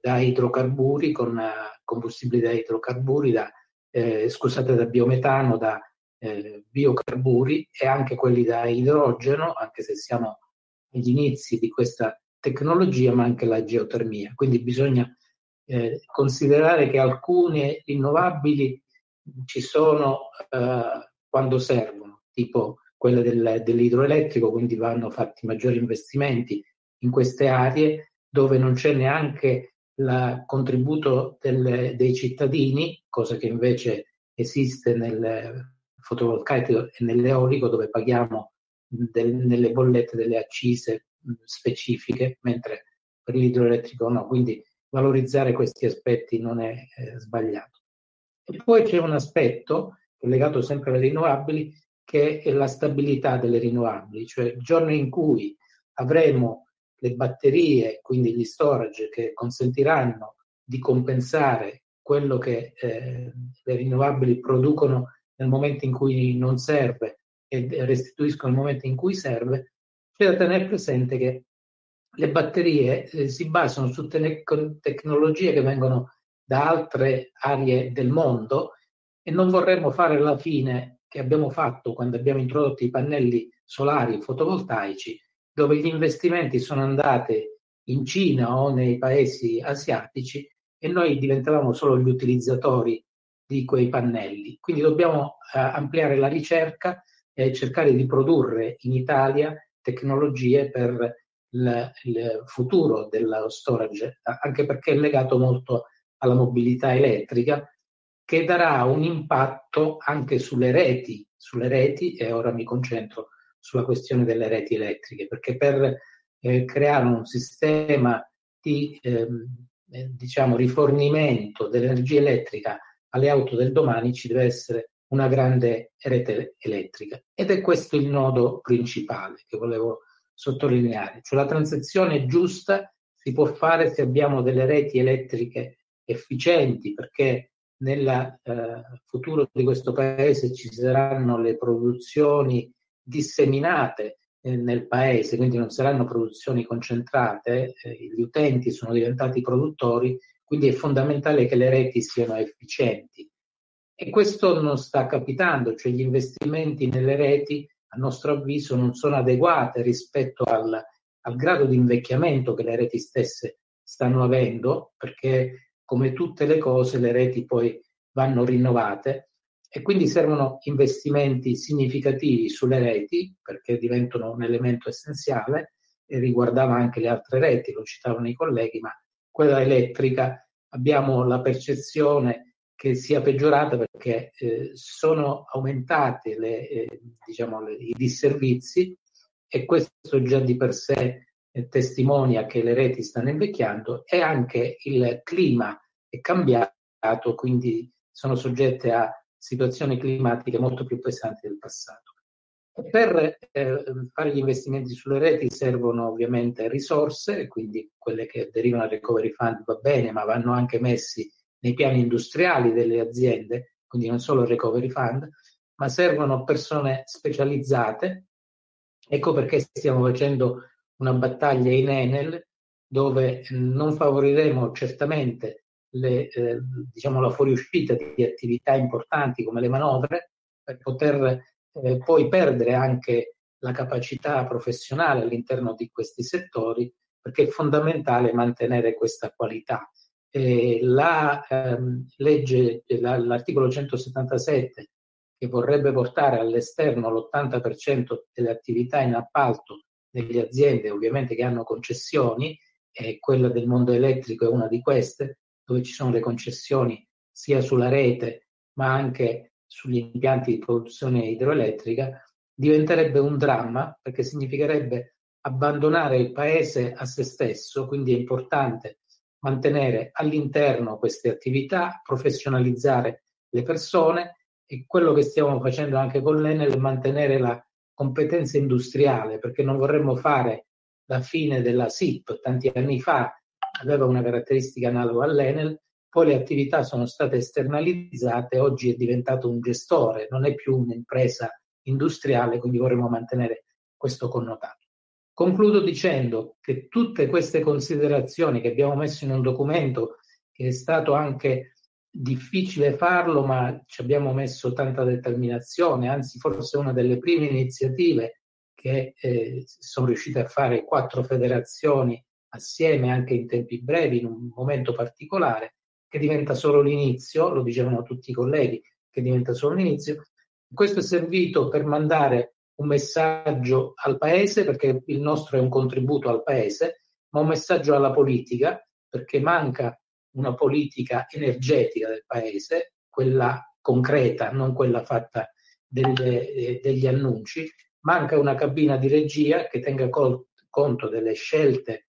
da idrocarburi, con eh, combustibili da idrocarburi, da, eh, scusate, da biometano, da eh, biocarburi e anche quelli da idrogeno, anche se siamo agli inizi di questa tecnologia, ma anche la geotermia. Quindi bisogna eh, considerare che alcune rinnovabili ci sono eh, quando servono, tipo quelle del, dell'idroelettrico, quindi vanno fatti maggiori investimenti in queste aree dove non c'è neanche il contributo del, dei cittadini, cosa che invece esiste nel fotovoltaico e nell'eolico dove paghiamo del, nelle bollette delle accise specifiche, mentre per l'idroelettrico no. Quindi valorizzare questi aspetti non è eh, sbagliato. E poi c'è un aspetto legato sempre alle rinnovabili che è la stabilità delle rinnovabili, cioè il giorno in cui avremo le batterie, quindi gli storage che consentiranno di compensare quello che eh, le rinnovabili producono nel momento in cui non serve e restituiscono nel momento in cui serve, c'è da tenere presente che le batterie eh, si basano su te- tecnologie che vengono da altre aree del mondo e non vorremmo fare la fine che abbiamo fatto quando abbiamo introdotto i pannelli solari fotovoltaici, dove gli investimenti sono andati in Cina o nei paesi asiatici e noi diventavamo solo gli utilizzatori di quei pannelli. Quindi dobbiamo eh, ampliare la ricerca e cercare di produrre in Italia tecnologie per il, il futuro dello storage, anche perché è legato molto alla mobilità elettrica, che darà un impatto anche sulle reti, sulle reti, e ora mi concentro sulla questione delle reti elettriche, perché per eh, creare un sistema di ehm, eh, diciamo, rifornimento dell'energia elettrica alle auto del domani ci deve essere una grande rete elettrica. Ed è questo il nodo principale che volevo sottolineare, cioè la transizione giusta si può fare se abbiamo delle reti elettriche efficienti, perché nel eh, futuro di questo paese ci saranno le produzioni disseminate eh, nel paese, quindi non saranno produzioni concentrate, eh, gli utenti sono diventati produttori, quindi è fondamentale che le reti siano efficienti. E questo non sta capitando, cioè gli investimenti nelle reti, a nostro avviso, non sono adeguati rispetto al, al grado di invecchiamento che le reti stesse stanno avendo, perché come tutte le cose le reti poi vanno rinnovate e quindi servono investimenti significativi sulle reti perché diventano un elemento essenziale e riguardava anche le altre reti, lo citavano i colleghi, ma quella elettrica. Abbiamo la percezione che sia peggiorata perché eh, sono aumentati le, eh, diciamo, le, i disservizi e questo già di per sé eh, testimonia che le reti stanno invecchiando e anche il clima è cambiato, quindi sono soggette a situazioni climatiche molto più pesanti del passato. Per eh, fare gli investimenti sulle reti servono ovviamente risorse, quindi quelle che derivano dal recovery fund va bene, ma vanno anche messi nei piani industriali delle aziende, quindi non solo il recovery fund, ma servono persone specializzate. Ecco perché stiamo facendo una battaglia in Enel dove non favoriremo certamente le, eh, diciamo la fuoriuscita di attività importanti come le manovre per poter eh, poi perdere anche la capacità professionale all'interno di questi settori perché è fondamentale mantenere questa qualità. Eh, la ehm, legge, la, l'articolo 177 che vorrebbe portare all'esterno l'80% delle attività in appalto delle aziende ovviamente che hanno concessioni, e quella del mondo elettrico è una di queste, dove ci sono le concessioni sia sulla rete ma anche sugli impianti di produzione idroelettrica, diventerebbe un dramma perché significherebbe abbandonare il paese a se stesso, quindi è importante mantenere all'interno queste attività, professionalizzare le persone e quello che stiamo facendo anche con l'Enel è mantenere la competenza industriale, perché non vorremmo fare la fine della SIP. Tanti anni fa aveva una caratteristica analoga all'Enel, poi le attività sono state esternalizzate, oggi è diventato un gestore, non è più un'impresa industriale, quindi vorremmo mantenere questo connotato. Concludo dicendo che tutte queste considerazioni che abbiamo messo in un documento, che è stato anche difficile farlo, ma ci abbiamo messo tanta determinazione, anzi forse una delle prime iniziative che eh, sono riuscite a fare quattro federazioni assieme anche in tempi brevi, in un momento particolare, che diventa solo l'inizio, lo dicevano tutti i colleghi, che diventa solo l'inizio. Questo è servito per mandare un messaggio al Paese, perché il nostro è un contributo al Paese, ma un messaggio alla politica, perché manca una politica energetica del Paese, quella concreta, non quella fatta delle, eh, degli annunci. Manca una cabina di regia che tenga col- conto delle scelte,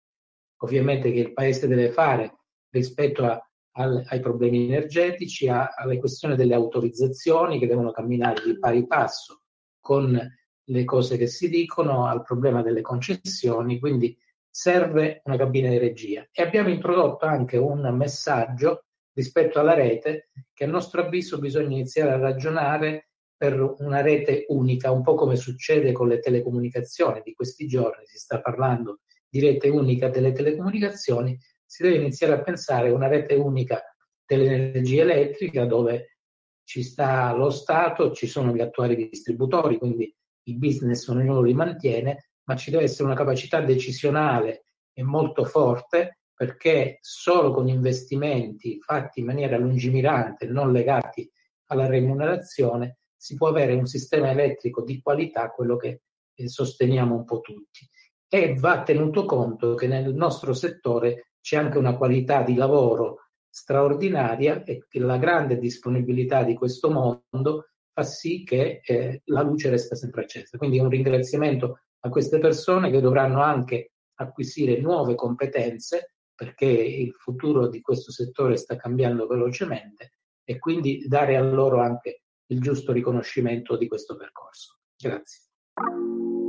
ovviamente, che il Paese deve fare rispetto a al, ai problemi energetici, a, alle questioni delle autorizzazioni che devono camminare di pari passo con le cose che si dicono, al problema delle concessioni, quindi serve una cabina di regia. E abbiamo introdotto anche un messaggio rispetto alla rete che a nostro avviso bisogna iniziare a ragionare per una rete unica, un po' come succede con le telecomunicazioni di questi giorni, si sta parlando di rete unica delle telecomunicazioni, si deve iniziare a pensare a una rete unica dell'energia elettrica dove ci sta lo Stato, ci sono gli attuali distributori, quindi il business ognuno li mantiene, ma ci deve essere una capacità decisionale e molto forte perché solo con investimenti fatti in maniera lungimirante, non legati alla remunerazione, si può avere un sistema elettrico di qualità, quello che eh, sosteniamo un po' tutti. E va tenuto conto che nel nostro settore c'è anche una qualità di lavoro straordinaria e che la grande disponibilità di questo mondo fa sì che eh, la luce resta sempre accesa. Quindi un ringraziamento a queste persone che dovranno anche acquisire nuove competenze perché il futuro di questo settore sta cambiando velocemente e quindi dare a loro anche il giusto riconoscimento di questo percorso. Grazie.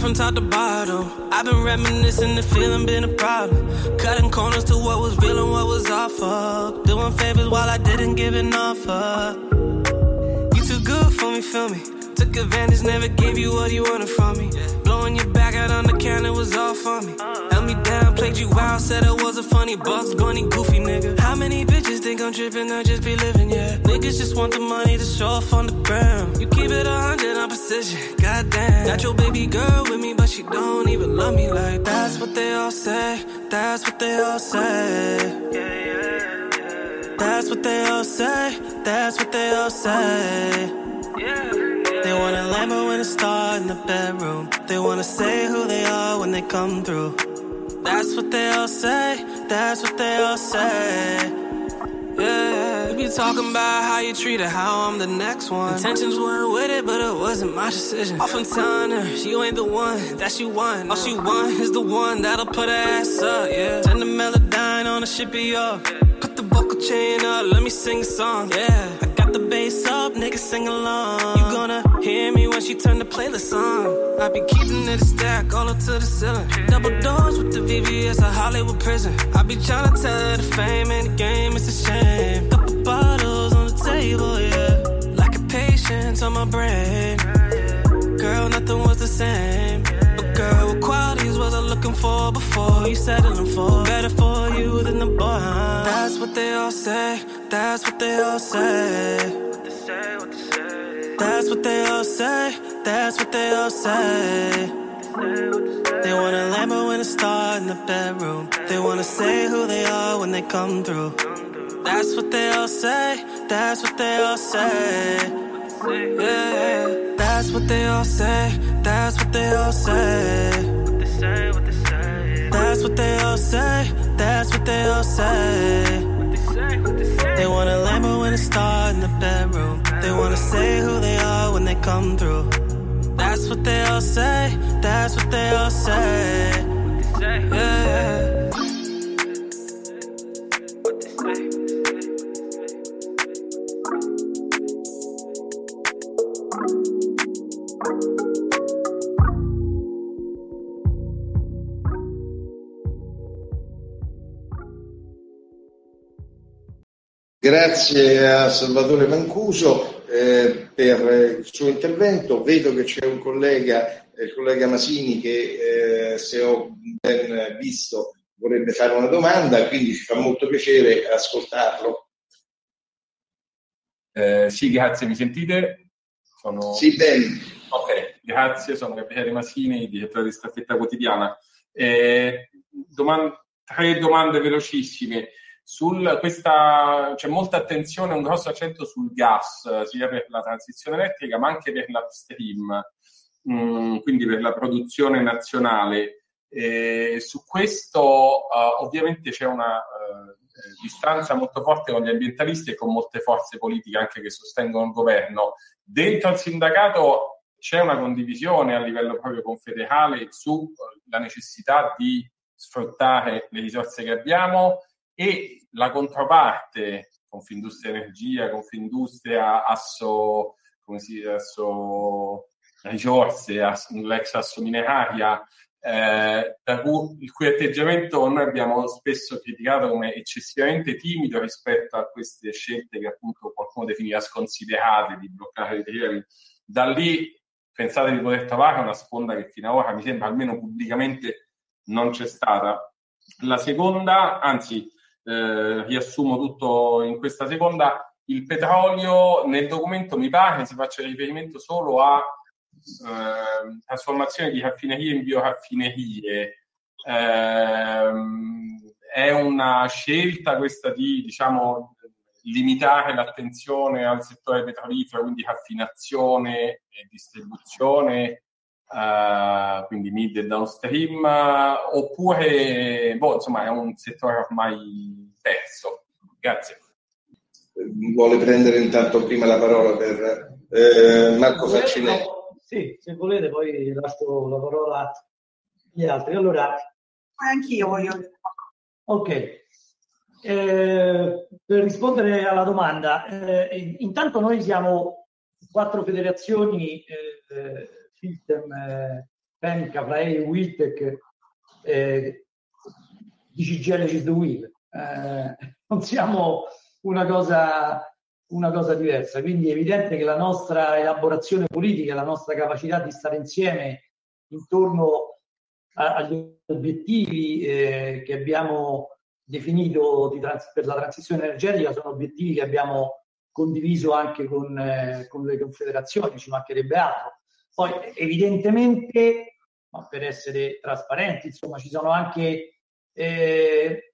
Down from top to bottom. I've been reminiscing, the feeling been a problem. Cutting corners to what was real and what was awful. Doing favors while I didn't give an offer. You too good for me, feel me. Took advantage, never gave you what you wanted from me. Out on the counter was all for me. Held me down, played you wild, said I was a funny Bugs Bunny, goofy nigga. How many bitches think I'm tripping? I just be living, yeah. Niggas just want the money to show off on the ground. You keep it a hundred on precision, goddamn. Got your baby girl with me, but she don't even love me like that. That's what they all say. That's what they all say. That's what they all say. That's what they all say. They want a Lambo and a star in the bedroom. They wanna say who they are when they come through. That's what they all say. That's what they all say. Yeah, you be talking about how you treat her, how I'm the next one. Intentions weren't with it, but it wasn't my decision. Often telling her you ain't the one that she want. All she want is the one that'll put her ass up. Yeah, turn the melodyne on, the ship be up. Put the vocal chain up, let me sing a song. Yeah, I got the bass up, niggas sing along. Hear me when she turn the playlist on. I be keeping it a stack all up to the ceiling. Double doors with the VVS, a Hollywood prison. I be trying to tell her the fame and the game is a shame. Couple bottles on the table, yeah. Like a patience on my brain. Girl, nothing was the same. But girl, what qualities was I looking for before you settling for? Better for you than the boy. That's what they all say. That's what they all say. That's what they all say. That's what they all say. They want a Lambo and a star in the bedroom. They wanna say who they are when they come through. That's what they all say. That's what they all say. Yeah, that's what they all say. That's what they all say. That's what they all say. That's what they all say. They want a Lambo and a star in the bedroom. They wanna say who they are when they come through. That's what they all say. that's what they all say. Yeah. Grazie a Salvatore Mancuso eh, per il suo intervento. Vedo che c'è un collega, il collega Masini, che eh, se ho ben visto vorrebbe fare una domanda, quindi ci fa molto piacere ascoltarlo. Eh, sì, grazie, mi sentite? Sono... Sì, bene. Ok, grazie, sono Gabriele Masini, direttore di Staffetta Quotidiana. Eh, doman- tre domande velocissime. Sul, questa, c'è molta attenzione, un grosso accento sul gas, sia per la transizione elettrica ma anche per l'upstream, mm, quindi per la produzione nazionale. E su questo uh, ovviamente c'è una uh, distanza molto forte con gli ambientalisti e con molte forze politiche anche che sostengono il governo. Dentro il sindacato c'è una condivisione a livello proprio confederale sulla necessità di sfruttare le risorse che abbiamo e la controparte, Confindustria Energia, Confindustria, Asso, come si Asso Risorse, Asso, l'ex Asso Mineraria, eh, cui, il cui atteggiamento noi abbiamo spesso criticato come eccessivamente timido rispetto a queste scelte che appunto qualcuno definiva sconsiderate di bloccare i rilievi. Da lì pensate di poter trovare una sponda che fino ad ora mi sembra almeno pubblicamente non c'è stata. La seconda, anzi, eh, riassumo tutto in questa seconda, il petrolio nel documento mi pare si faccia riferimento solo a eh, trasformazione di raffinerie in bioraffinerie. Eh, è una scelta questa di diciamo, limitare l'attenzione al settore petrolifero, quindi raffinazione e distribuzione, uh, quindi mid e downstream, uh, oppure boh, insomma, è un settore ormai perso. Grazie. Vuole prendere intanto prima la parola per eh, Marco Faccinelli. Sì, se volete poi lascio la parola agli altri. Allora, anch'io voglio. Ok, eh, per rispondere alla domanda, eh, intanto noi siamo quattro federazioni, eh, Filtem, eh, Penca, Flae, Wiltec, eh, di CGL Cis the Will. Eh, non siamo una cosa, una cosa diversa, quindi è evidente che la nostra elaborazione politica, la nostra capacità di stare insieme intorno a, agli obiettivi eh, che abbiamo definito trans- per la transizione energetica sono obiettivi che abbiamo condiviso anche con, eh, con le confederazioni, ci mancherebbe altro. Poi evidentemente, ma per essere trasparenti, insomma, ci sono anche eh,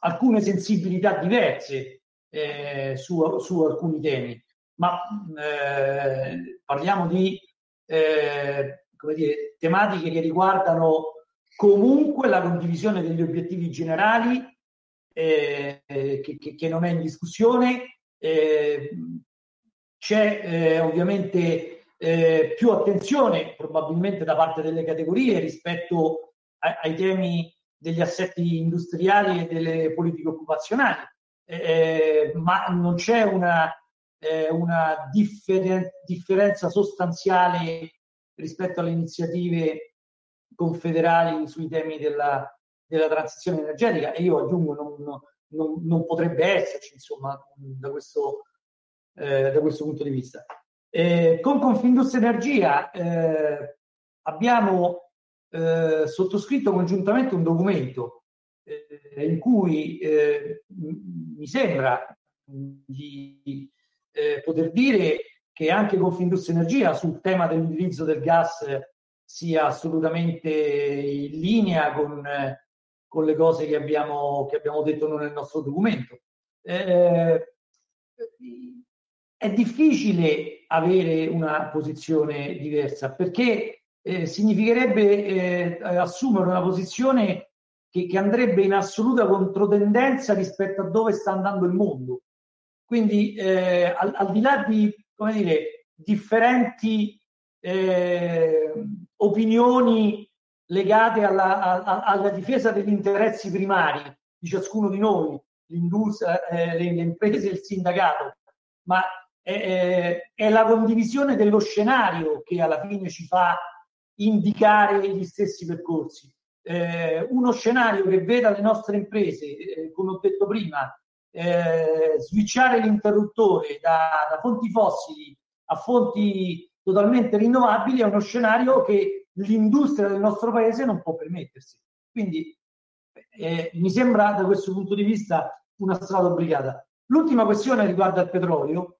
alcune sensibilità diverse eh, su, su, alcuni temi, ma eh, parliamo di eh, dire, tematiche che riguardano comunque la condivisione degli obiettivi generali eh, che, che, che, non è in discussione. Eh, c'è ovviamente eh, più attenzione probabilmente da parte delle categorie rispetto a, ai temi degli assetti industriali e delle politiche occupazionali, eh, ma non c'è una, eh, una differen- differenza sostanziale rispetto alle iniziative confederali sui temi della, della transizione energetica e io aggiungo non, non, non potrebbe esserci insomma da questo, eh, da questo punto di vista. Eh, con Confindustria Energia eh, abbiamo eh, sottoscritto congiuntamente un documento eh, in cui eh, mi sembra di poter dire che anche Confindustria Energia sul tema dell'utilizzo del gas sia assolutamente in linea con con le cose che abbiamo, che abbiamo detto nel nostro documento. Eh, è difficile avere una posizione diversa perché eh, significherebbe eh, assumere una posizione che, che, andrebbe in assoluta controtendenza rispetto a dove sta andando il mondo. Quindi eh, al, al, di là di dire, differenti eh, opinioni legate alla, alla, alla, difesa degli interessi primari di ciascuno di noi, l'industria, eh, le, le, imprese e il sindacato, ma è, è, la condivisione dello scenario che alla fine ci fa indicare gli stessi percorsi. Eh, uno scenario che veda le nostre imprese, eh, come ho detto prima, eh, switchare l'interruttore da, da fonti fossili a fonti totalmente rinnovabili è uno scenario che l'industria del nostro paese non può permettersi. Quindi eh, mi sembra da questo punto di vista una strada obbligata. L'ultima questione riguarda il petrolio.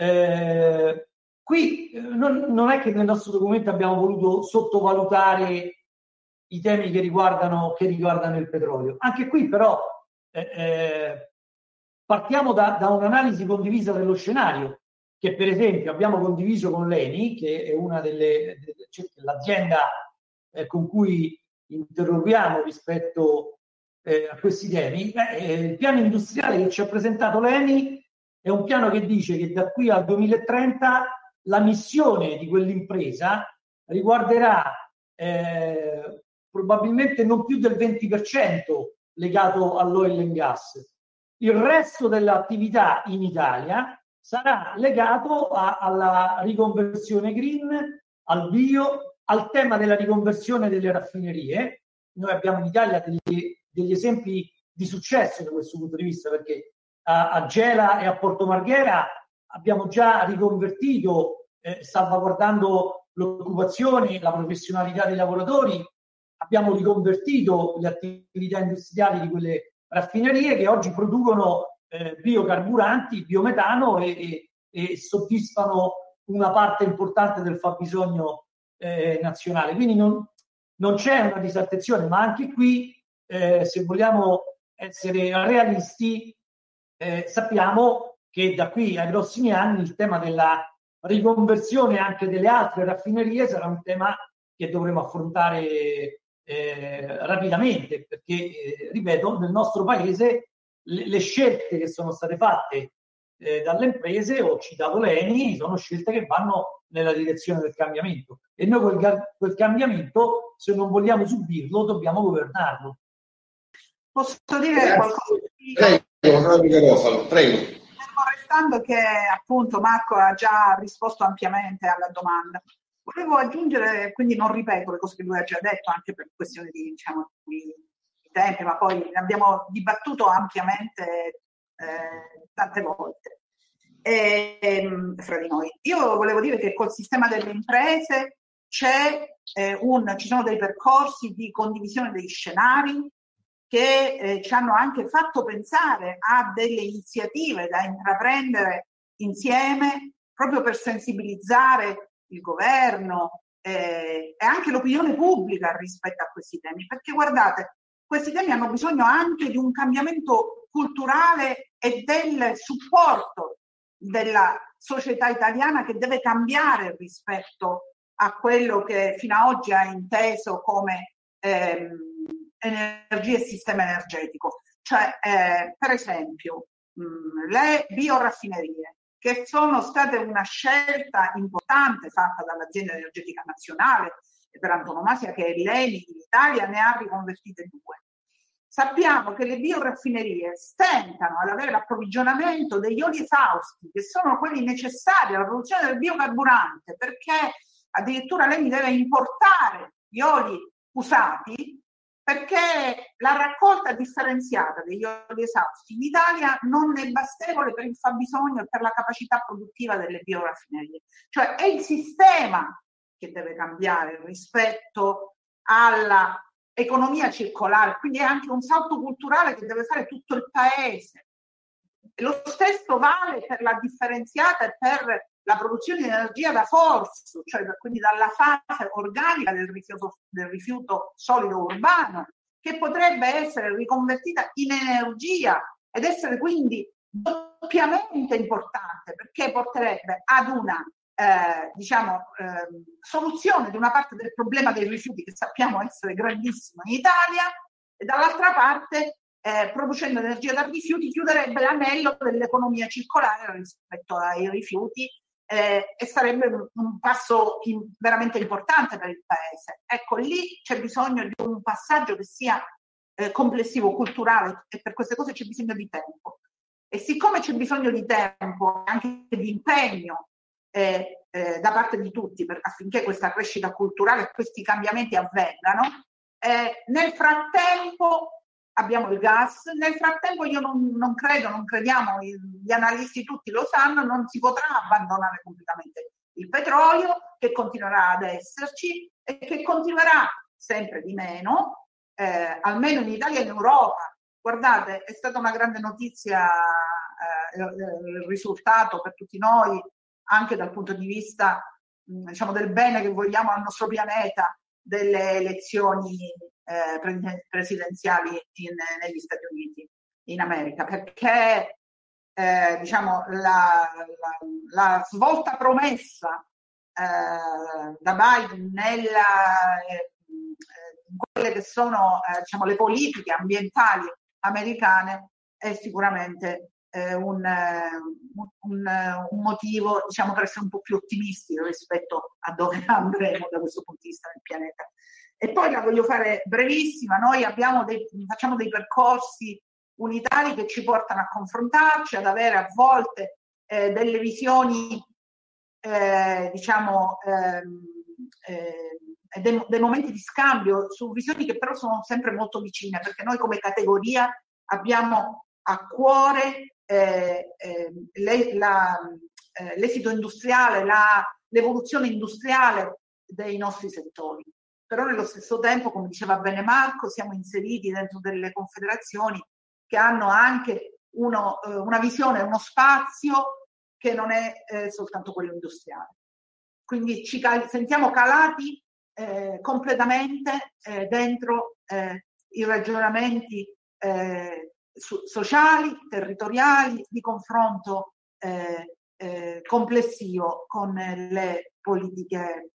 Eh, qui eh, non, non, è che nel nostro documento abbiamo voluto sottovalutare i temi che riguardano, che riguardano il petrolio. Anche qui però eh, eh partiamo da, da un'analisi condivisa dello scenario che per esempio abbiamo condiviso con l'ENI, che è una delle, cioè l'azienda eh, con cui interroghiamo rispetto eh, a questi temi. Eh, il piano industriale che ci ha presentato l'ENI è un piano che dice che da qui al 2030 la missione di quell'impresa riguarderà eh, probabilmente non più del 20% legato all'oil and gas. Il resto dell'attività in Italia sarà legato a, alla riconversione green, al bio, al tema della riconversione delle raffinerie. Noi abbiamo in Italia degli, degli esempi di successo da questo punto di vista perché a, a Gela e a Porto Marghera abbiamo già riconvertito, eh, salvaguardando l'occupazione, la professionalità dei lavoratori, abbiamo riconvertito le attività industriali di quelle raffinerie che oggi producono eh, biocarburanti, biometano e, e, e, soddisfano una parte importante del fabbisogno eh, nazionale. Quindi non, non, c'è una disattenzione, ma anche qui, eh, se vogliamo essere realisti, eh, sappiamo che da qui ai prossimi anni il tema della riconversione anche delle altre raffinerie sarà un tema che dovremo affrontare eh, rapidamente, perché, eh, ripeto, nel nostro paese le, le scelte che sono state fatte eh, dalle imprese, ho citato l'ENI, sono scelte che vanno nella direzione del cambiamento e noi quel, quel cambiamento, se non vogliamo subirlo, dobbiamo governarlo. Posso dire qualcosa? Prego, prego. Restando che appunto Marco ha già risposto ampiamente alla domanda, volevo aggiungere, quindi non ripeto le cose che lui ha già detto, anche per questioni di, diciamo, di tempi, ma poi ne abbiamo dibattuto ampiamente eh, tante volte e, ehm, fra di noi. Io volevo dire che col sistema delle imprese c'è eh, un, ci sono dei percorsi di condivisione degli scenari che eh, ci hanno anche fatto pensare a delle iniziative da intraprendere insieme proprio per sensibilizzare il governo eh, e anche l'opinione pubblica rispetto a questi temi. Perché guardate, questi temi hanno bisogno anche di un cambiamento culturale e del supporto della società italiana che deve cambiare rispetto a quello che fino ad oggi ha inteso come ehm, energia e sistema energetico. Cioè, eh, per esempio, mh, le bioraffinerie, che sono state una scelta importante fatta dall'azienda energetica nazionale per antonomasia che è l'ENI in Italia ne ha riconvertite due. Sappiamo che le bioraffinerie stentano ad avere l'approvvigionamento degli oli esausti, che sono quelli necessari alla produzione del biocarburante, perché addirittura l'ENI deve importare gli oli usati perché la raccolta differenziata degli oli esausti in Italia non è bastevole per il fabbisogno e per la capacità produttiva delle bioraffinerie. Cioè è il sistema che deve cambiare rispetto alla economia circolare, quindi è anche un salto culturale che deve fare tutto il paese. Lo stesso vale per la differenziata e per la produzione di energia da forzo, cioè quindi dalla fase organica del rifiuto, del rifiuto solido urbano, che potrebbe essere riconvertita in energia ed essere quindi doppiamente importante perché porterebbe ad una eh, diciamo, eh, soluzione di una parte del problema dei rifiuti che sappiamo essere grandissimo in Italia e dall'altra parte eh, producendo energia da rifiuti chiuderebbe l'anello dell'economia circolare rispetto ai rifiuti eh, e sarebbe un, passo in, veramente importante per il paese. Ecco, lì c'è bisogno di un passaggio che sia eh, complessivo, culturale e per queste cose c'è bisogno di tempo. E siccome c'è bisogno di tempo, anche di impegno eh, eh, da parte di tutti per, affinché questa crescita culturale e questi cambiamenti avvengano, eh, nel frattempo abbiamo il gas, nel frattempo io non, non, credo, non crediamo, gli analisti tutti lo sanno, non si potrà abbandonare completamente il petrolio che continuerà ad esserci e che continuerà sempre di meno, eh, almeno in Italia e in Europa. Guardate, è stata una grande notizia eh, il risultato per tutti noi, anche dal punto di vista diciamo, del bene che vogliamo al nostro pianeta, delle elezioni eh, presidenziali in, negli Stati Uniti, in America, perché eh, diciamo, la, la, la, svolta promessa eh, da Biden nella, eh, in quelle che sono eh, diciamo, le politiche ambientali americane è sicuramente eh, un, un, un, motivo diciamo, per essere un po' più ottimisti rispetto a dove andremo da questo punto di vista nel pianeta. E poi la voglio fare brevissima, noi dei, facciamo dei percorsi unitari che ci portano a confrontarci, ad avere a volte eh, delle visioni, eh, diciamo, ehm, eh, dei, dei, momenti di scambio su visioni che però sono sempre molto vicine, perché noi come categoria abbiamo a cuore eh, ehm, le, eh, l'esito industriale, la, l'evoluzione industriale dei nostri settori però nello stesso tempo, come diceva bene Marco, siamo inseriti dentro delle confederazioni che hanno anche uno, eh, una visione, uno spazio che non è eh, soltanto quello industriale. Quindi ci cal- sentiamo calati eh, completamente eh, dentro i ragionamenti eh, su- sociali, territoriali, di confronto complessivo con le politiche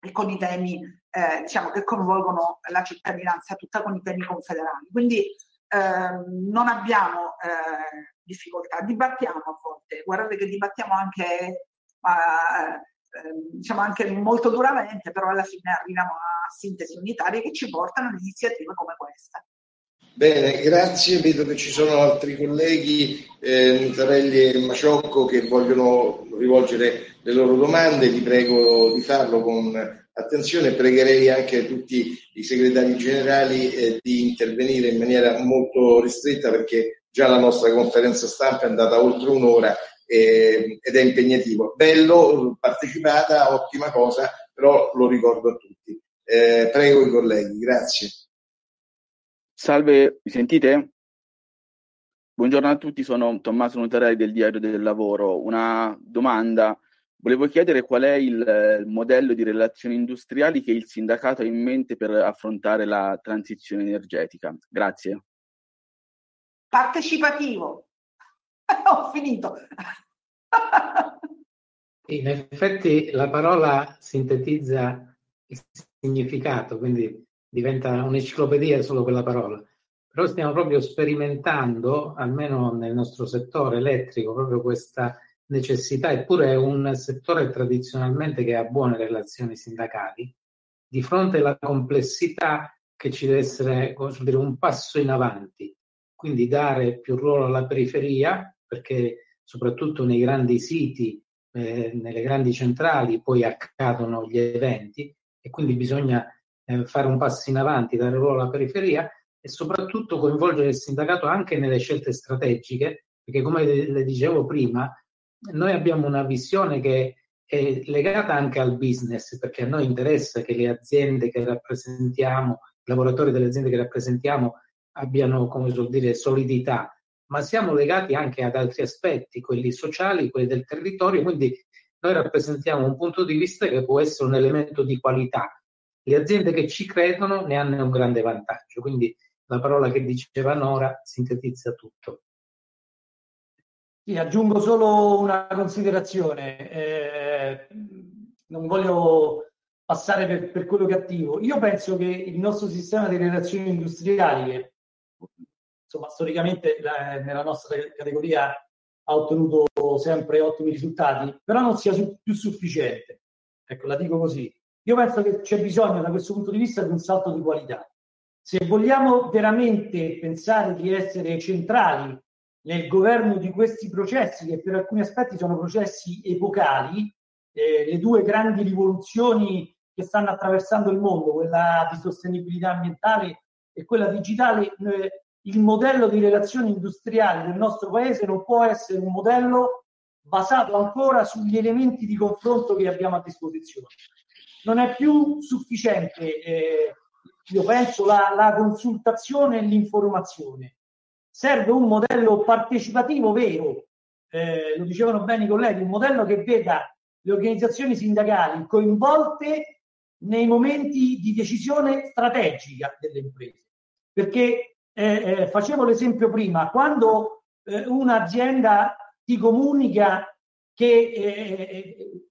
e con i temi eh, diciamo, che coinvolgono la cittadinanza tutta con i temi confederali. Quindi eh, non abbiamo eh, difficoltà, dibattiamo a volte, guardate che dibattiamo anche, ehm, diciamo anche molto duramente, però alla fine arriviamo a sintesi unitarie che ci portano ad iniziative come questa. Bene, grazie. Vedo che ci sono altri colleghi, eh, Nutarelli e Maciocco, che vogliono rivolgere le loro domande. Vi prego di farlo con attenzione. Pregherei anche tutti i segretari generali eh, di intervenire in maniera molto ristretta perché già la nostra conferenza stampa è andata oltre un'ora eh, ed è impegnativo. Bello, partecipata, ottima cosa, però lo ricordo a tutti. Eh, prego i colleghi, grazie. Salve, mi sentite? Buongiorno a tutti, sono Tommaso Notarelli del Diario del Lavoro. Una domanda. Volevo chiedere qual è il, il modello di relazioni industriali che il sindacato ha in mente per affrontare la transizione energetica. Grazie. Partecipativo. Ho finito. In effetti la parola sintetizza il significato, quindi diventa un'enciclopedia solo quella parola. Però stiamo proprio sperimentando, almeno nel nostro settore elettrico, proprio questa necessità, eppure è un settore tradizionalmente che ha buone relazioni sindacali, di fronte alla complessità che ci deve essere dire, un passo in avanti, quindi dare più ruolo alla periferia, perché soprattutto nei grandi siti, eh, nelle grandi centrali, poi accadono gli eventi e quindi bisogna eh, fare un passo in avanti, dare ruolo alla periferia e soprattutto coinvolgere il sindacato anche nelle scelte strategiche, perché come le dicevo prima, noi abbiamo una visione che è legata anche al business, perché a noi interessa che le aziende che rappresentiamo, i lavoratori delle aziende che rappresentiamo abbiano, come si dire, solidità, ma siamo legati anche ad altri aspetti, quelli sociali, quelli del territorio, quindi noi rappresentiamo un punto di vista che può essere un elemento di qualità le aziende che ci credono ne hanno un grande vantaggio, quindi la parola che diceva Nora sintetizza tutto. Sì, aggiungo solo una considerazione, eh, non voglio passare per, per, quello cattivo. Io penso che il nostro sistema di relazioni industriali, che insomma storicamente la, nella nostra categoria ha ottenuto sempre ottimi risultati, però non sia su- più sufficiente. Ecco, la dico così. Io penso che c'è bisogno da questo punto di vista di un salto di qualità. Se vogliamo veramente pensare di essere centrali nel governo di questi processi, che per alcuni aspetti sono processi epocali, eh, le due grandi rivoluzioni che stanno attraversando il mondo, quella di sostenibilità ambientale e quella digitale, eh, il modello di relazioni industriali del nostro paese non può essere un modello basato ancora sugli elementi di confronto che abbiamo a disposizione. Non è più sufficiente, eh, io penso, la, la consultazione e l'informazione. Serve un modello partecipativo vero, eh, lo dicevano bene i colleghi, un modello che veda le organizzazioni sindacali coinvolte nei momenti di decisione strategica delle imprese. Perché eh, eh, facevo l'esempio prima, quando eh, un'azienda ti comunica che, eh,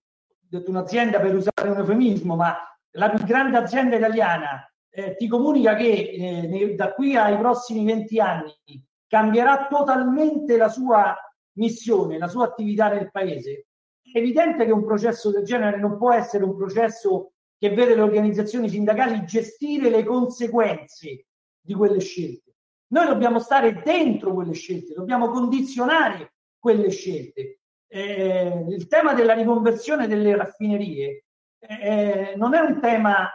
detto un'azienda per usare un eufemismo, ma la più grande azienda italiana eh, ti comunica che eh, da qui ai prossimi 20 anni cambierà totalmente la sua missione, la sua attività nel paese, è evidente che un processo del genere non può essere un processo che vede le organizzazioni sindacali gestire le conseguenze di quelle scelte. Noi dobbiamo stare dentro quelle scelte, dobbiamo condizionare quelle scelte. Eh, il tema della riconversione delle raffinerie eh, non è un tema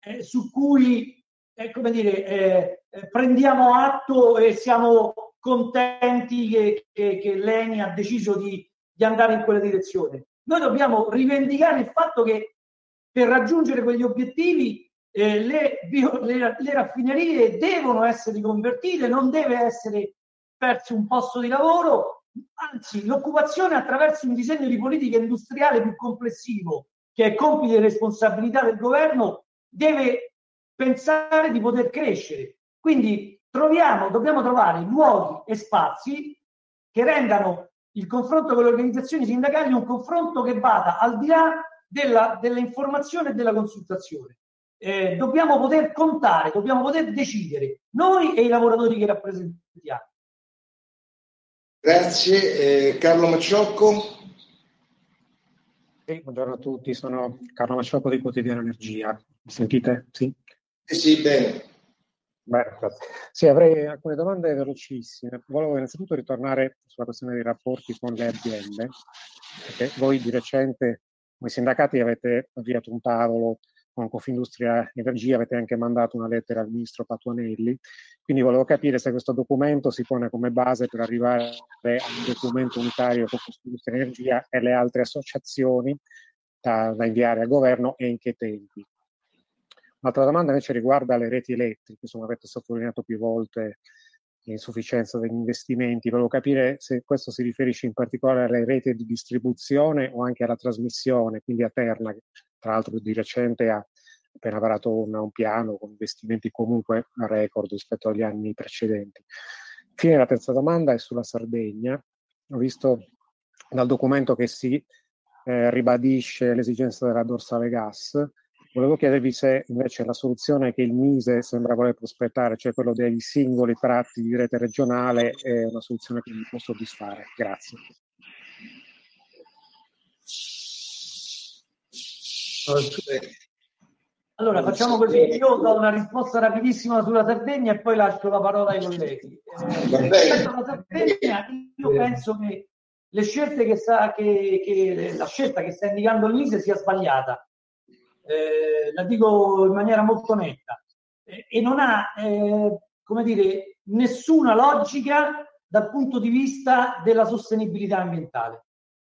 eh, su cui eh, come dire, eh, eh, prendiamo atto e siamo contenti che, che, che l'ENI ha deciso di, di andare in quella direzione. Noi dobbiamo rivendicare il fatto che per raggiungere quegli obiettivi eh, le, bio, le, le, raffinerie devono essere riconvertite, non deve essere perso un posto di lavoro, anzi l'occupazione attraverso un disegno di politica industriale più complessivo, che è compito e responsabilità del governo, deve pensare di poter crescere. Quindi troviamo, dobbiamo trovare luoghi e spazi che rendano il confronto con le organizzazioni sindacali un confronto che vada al di là della, dell'informazione e della consultazione. Eh, dobbiamo poter contare, dobbiamo poter decidere, noi e i lavoratori che rappresentiamo. Grazie. Eh, Carlo Macciocco. Sì, buongiorno a tutti, sono Carlo Macciocco di Quotidiano Energia. Mi sentite? Sì? Sì, sì, bene. Beh, sì, avrei alcune domande velocissime. Volevo innanzitutto ritornare sulla questione dei rapporti con le aziende, perché voi di recente, come sindacati, avete avviato un tavolo con Confindustria Energia, avete anche mandato una lettera al ministro Patuanelli, quindi volevo capire se questo documento si pone come base per arrivare a un documento unitario con Confindustria Energia e le altre associazioni da, da inviare al governo e in che tempi. Un'altra domanda invece riguarda le reti elettriche, insomma avete sottolineato più volte l'insufficienza degli investimenti. Volevo capire se questo si riferisce in particolare alle reti di distribuzione o anche alla trasmissione, quindi a Terna, tra l'altro di recente ha appena varato un, un piano con investimenti comunque record rispetto agli anni precedenti. Infine la terza domanda è sulla Sardegna. Ho visto dal documento che si eh, ribadisce l'esigenza della dorsale gas Volevo chiedervi se invece la soluzione che il Mise sembra voler prospettare, cioè quello dei singoli tratti di rete regionale, è una soluzione che mi può soddisfare. Grazie. Allora facciamo così, io do una risposta rapidissima sulla Sardegna e poi lascio la parola ai colleghi. Eh, rispetto alla Sardegna, io penso che le scelte che, sta, che, che la scelta che sta indicando il Mise sia sbagliata. Eh, la dico in maniera molto netta, eh, e non ha, eh, come dire, nessuna logica dal punto di vista della sostenibilità ambientale,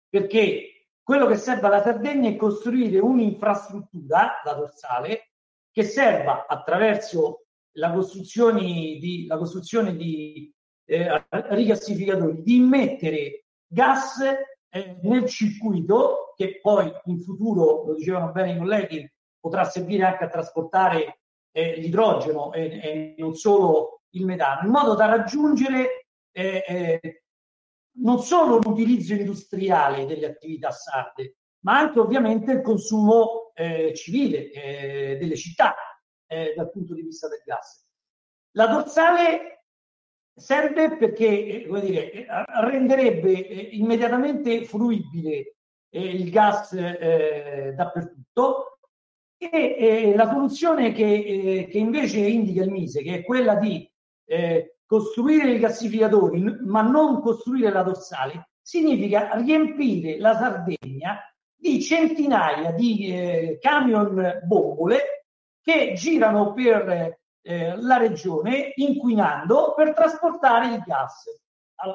perché quello che serve alla Sardegna è costruire un'infrastruttura, la dorsale, che serva attraverso la costruzione di, la costruzione di eh, rigassificatori di immettere gas eh, nel circuito che poi in futuro, lo dicevano bene i colleghi, potrà servire anche a trasportare eh, l'idrogeno e, e, non solo il metano, in modo da raggiungere eh, eh non solo l'utilizzo industriale delle attività sarde, ma anche ovviamente il consumo eh, civile eh, delle città dal punto di vista del gas. La dorsale serve perché come dire, renderebbe immediatamente fruibile il gas eh, dappertutto e eh, la soluzione che, eh, che, invece indica il Mise, che è quella di costruire i gassificatori ma non costruire la dorsale, significa riempire la Sardegna di centinaia di eh, camion bombole che girano per eh, la regione inquinando per trasportare il gas.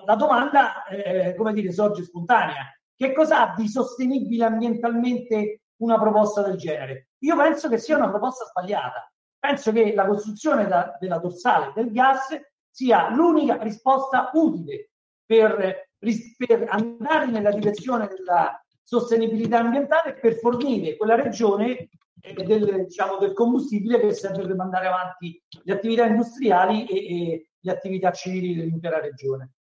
La domanda, eh, come dire, sorge spontanea. Che cosa ha di sostenibile ambientalmente una proposta del genere? Io penso che sia una proposta sbagliata. Penso che la costruzione da, della dorsale del gas sia l'unica risposta utile per, per andare nella direzione della sostenibilità ambientale per fornire quella regione eh, del, diciamo, del, combustibile che serve per mandare avanti le attività industriali e, e le attività civili dell'intera regione.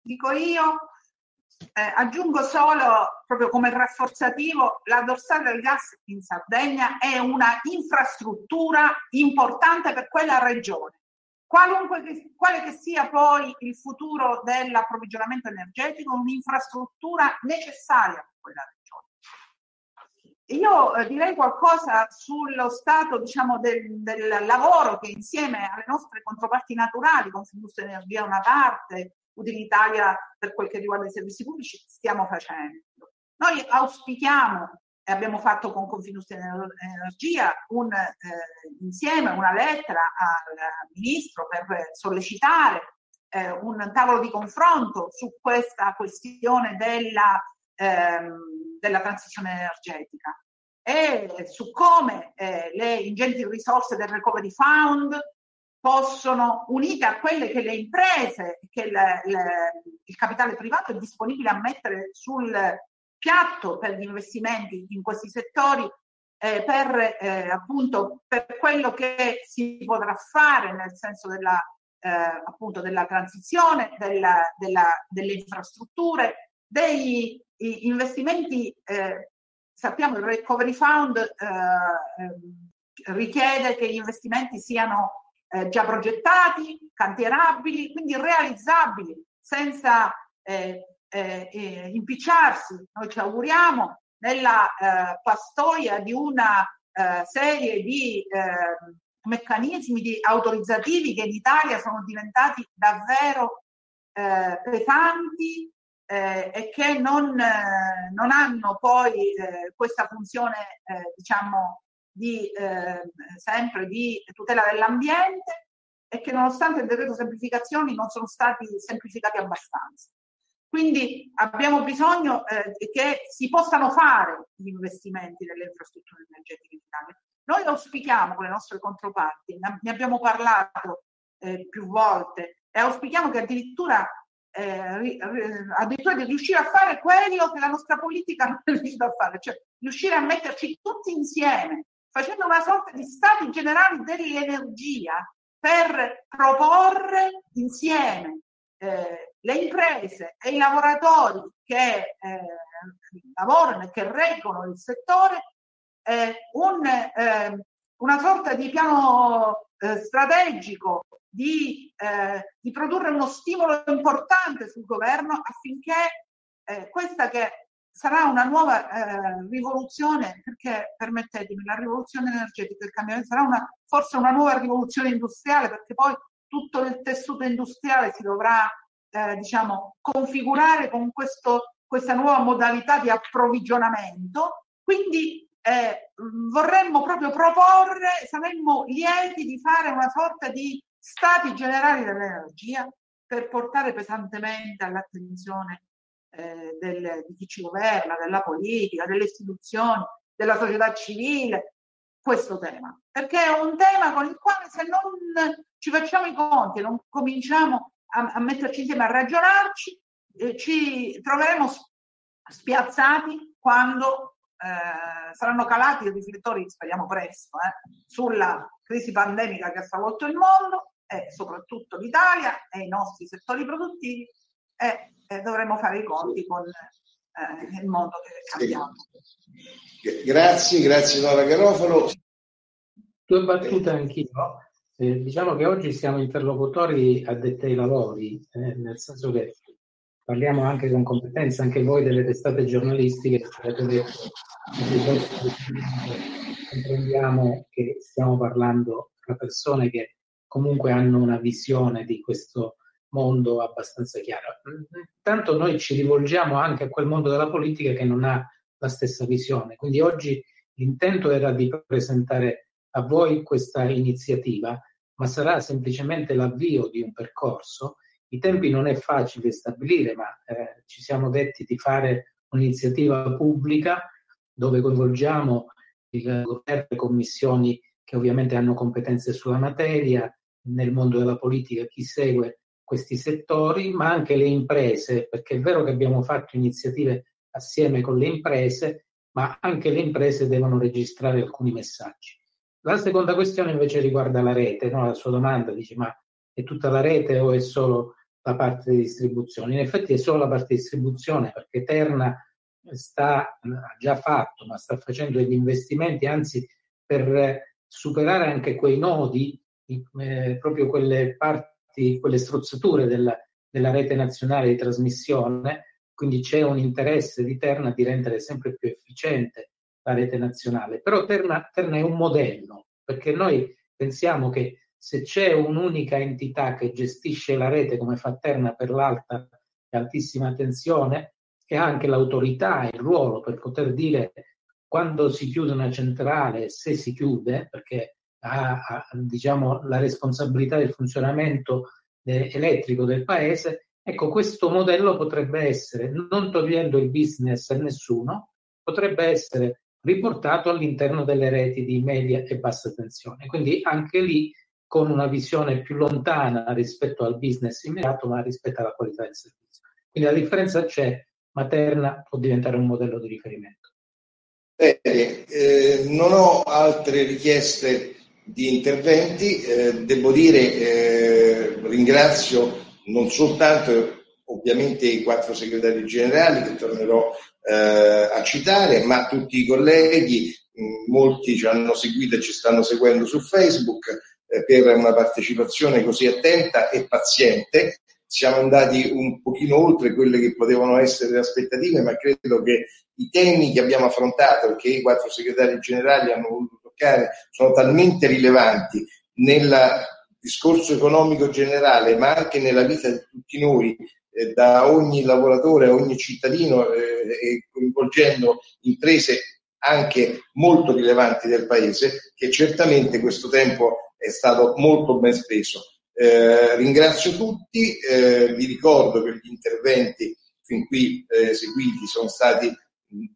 Dico io, eh, aggiungo solo, proprio come rafforzativo, la dorsale del gas in Sardegna è una infrastruttura importante per quella regione. Qualunque che, quale che sia poi il futuro dell'approvvigionamento energetico, un'infrastruttura necessaria per quella regione. Io eh, direi qualcosa sullo stato diciamo, del, del, lavoro che insieme alle nostre controparti naturali, Confindustria Energia una parte, Utilitalia per quel che riguarda i servizi pubblici, stiamo facendo. Noi auspichiamo abbiamo fatto con Confindustria Energia un, eh, insieme una lettera al Ministro per sollecitare eh, un tavolo di confronto su questa questione della ehm, della transizione energetica. E su come eh, le ingenti risorse del Recovery Fund possono, unite a quelle che le imprese, che le, le, il capitale privato è disponibile a mettere sul piatto per gli investimenti in questi settori, eh, per eh, appunto per quello che si potrà fare nel senso della, eh, appunto della transizione, della, della, delle infrastrutture, degli investimenti, eh, sappiamo il Recovery Fund eh, richiede che gli investimenti siano eh, già progettati, cantierabili, quindi realizzabili senza eh, eh, eh, impicciarsi, noi ci auguriamo, nella pastoia di una serie di meccanismi di autorizzativi che in Italia sono diventati davvero pesanti eh, e che non, eh, non, hanno poi eh, questa funzione, eh, diciamo, di, eh, sempre di tutela dell'ambiente e che nonostante il decreto semplificazioni non sono stati semplificati abbastanza. Quindi abbiamo bisogno eh, che si possano fare gli investimenti nelle infrastrutture energetiche in Italia. Noi auspichiamo con le nostre controparti, ne abbiamo parlato più volte, e auspichiamo che addirittura eh, addirittura di riuscire a fare quello che la nostra politica non è riuscita a fare, cioè riuscire a metterci tutti insieme, facendo una sorta di stati generali dell'energia per proporre insieme eh, le imprese e i lavoratori che eh, lavorano e che reggono il settore eh, un, eh, una sorta di piano eh, strategico di, eh, di, produrre uno stimolo importante sul governo affinché eh, questa che sarà una nuova rivoluzione, perché permettetemi, la rivoluzione energetica, il cambiamento sarà una, forse una nuova rivoluzione industriale, perché poi tutto il tessuto industriale si dovrà eh, diciamo, configurare con questo, questa nuova modalità di approvvigionamento. Quindi eh, vorremmo proprio proporre, saremmo lieti di fare una sorta di stati generali dell'energia per portare pesantemente all'attenzione eh, del, di chi ci governa, della politica, delle istituzioni, della società civile, questo tema. Perché è un tema con il quale se non ci facciamo i conti, non cominciamo a, a metterci insieme, a ragionarci, eh, ci troveremo spiazzati quando eh, saranno calati i riflettori, speriamo presto, eh, sulla crisi pandemica che ha stravolto il mondo e soprattutto l'Italia e i nostri settori produttivi e, e dovremo fare i conti con eh, il mondo che cambiamo. Grazie, grazie Nora Garofalo. Due battute anch'io. Eh, diciamo che oggi siamo interlocutori addetti ai lavori, eh, nel senso che parliamo anche con competenza, anche voi delle testate giornalistiche, detto, comprendiamo che stiamo parlando tra persone che comunque hanno una visione di questo mondo abbastanza chiara. Intanto noi ci rivolgiamo anche a quel mondo della politica che non ha la stessa visione. Quindi oggi l'intento era di presentare a voi questa iniziativa, ma sarà semplicemente l'avvio di un percorso. I tempi non è facile stabilire, ma eh, ci siamo detti di fare un'iniziativa pubblica dove coinvolgiamo il governo, le commissioni che ovviamente hanno competenze sulla materia, nel mondo della politica chi segue questi settori, ma anche le imprese, perché è vero che abbiamo fatto iniziative assieme con le imprese, ma anche le imprese devono registrare alcuni messaggi. La seconda questione invece riguarda la rete, no? la sua domanda dice ma è tutta la rete o è solo la parte di distribuzione? In effetti è solo la parte di distribuzione perché Terna sta, ha già fatto, ma sta facendo degli investimenti, anzi per superare anche quei nodi, eh, proprio quelle parti quelle strozzature della, della rete nazionale di trasmissione, quindi c'è un interesse di Terna di rendere sempre più efficiente la rete nazionale. Però Terna, Terna è un modello, perché noi pensiamo che se c'è un'unica entità che gestisce la rete come fa Terna per l'alta e altissima tensione, e ha anche l'autorità e il ruolo per poter dire quando si chiude una centrale, se si chiude, perché ha, ha diciamo, la responsabilità del funzionamento eh, elettrico del paese, ecco questo modello potrebbe essere, non togliendo il business a nessuno, potrebbe essere riportato all'interno delle reti di media e bassa tensione. Quindi anche lì con una visione più lontana rispetto al business immediato, ma rispetto alla qualità del servizio. Quindi la differenza c'è, Materna può diventare un modello di riferimento. Bene, eh, non ho altre richieste di interventi. Eh, devo dire, eh, ringrazio non soltanto ovviamente i quattro segretari generali che tornerò eh, a citare, ma tutti i colleghi, mh, molti ci hanno seguito e ci stanno seguendo su Facebook eh, per una partecipazione così attenta e paziente. Siamo andati un pochino oltre quelle che potevano essere le aspettative, ma credo che i temi che abbiamo affrontato e che i quattro segretari generali hanno voluto toccare sono talmente rilevanti nel discorso economico generale, ma anche nella vita di tutti noi, da ogni lavoratore ogni cittadino, eh, e coinvolgendo imprese anche molto rilevanti del paese, che certamente questo tempo è stato molto ben speso. Eh, ringrazio tutti, eh, vi ricordo che gli interventi fin qui eh, seguiti sono stati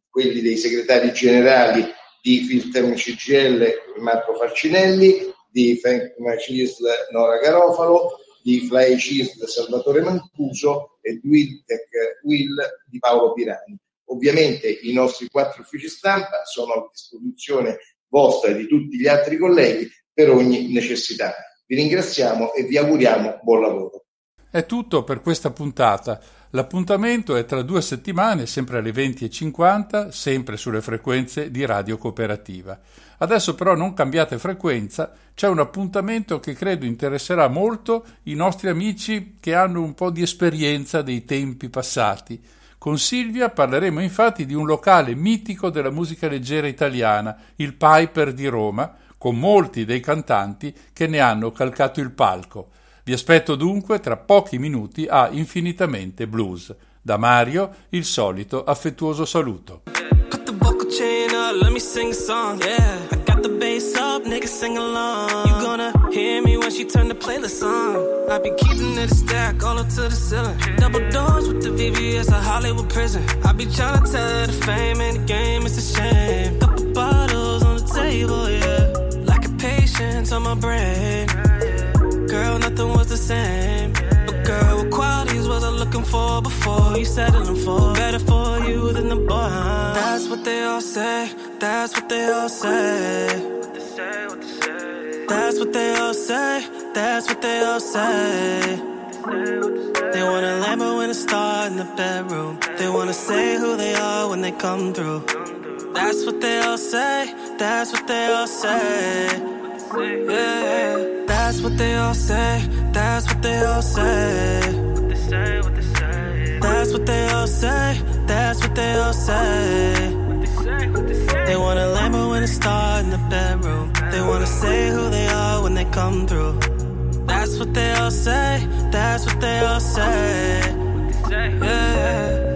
quelli dei segretari generali di Filterm CGL Marco Farcinelli, di Frank Macisl Nora Garofalo, di Fly Cisl Salvatore Mancuso e di Wiltec Will di Paolo Pirani. Ovviamente i nostri quattro uffici stampa sono a disposizione vostra e di tutti gli altri colleghi per ogni necessità. Vi ringraziamo e vi auguriamo buon lavoro. È tutto per questa puntata. L'appuntamento è tra due settimane, sempre alle 20.50, sempre sulle frequenze di Radio Cooperativa. Adesso però non cambiate frequenza, c'è un appuntamento che credo interesserà molto i nostri amici che hanno un po' di esperienza dei tempi passati. Con Silvia parleremo infatti di un locale mitico della musica leggera italiana, il Piper di Roma, con molti dei cantanti che ne hanno calcato il palco. Vi aspetto dunque tra pochi minuti a Infinitamente Blues. Da Mario il solito affettuoso saluto. she bottles on the table, yeah. Like a patience on my brain. Girl, nothing was the same. But girl, what qualities was I looking for before you settling for? Better for you than the boy. That's what they all say. That's what they all say. That's what they all say. That's what they all say. They want a Lambo and a star in the bedroom. They wanna say who they are when they come through. That's what they all say. That's what they all say. Yeah, that's That's what they all say. That's what they all say. What they say, what they say. That's what they all say. That's what they all say. What they say, what they say. They want a Lambo and a star in the bedroom. They wanna say who they are when they come through. That's what they all say. That's what they all say. What they say. Yeah.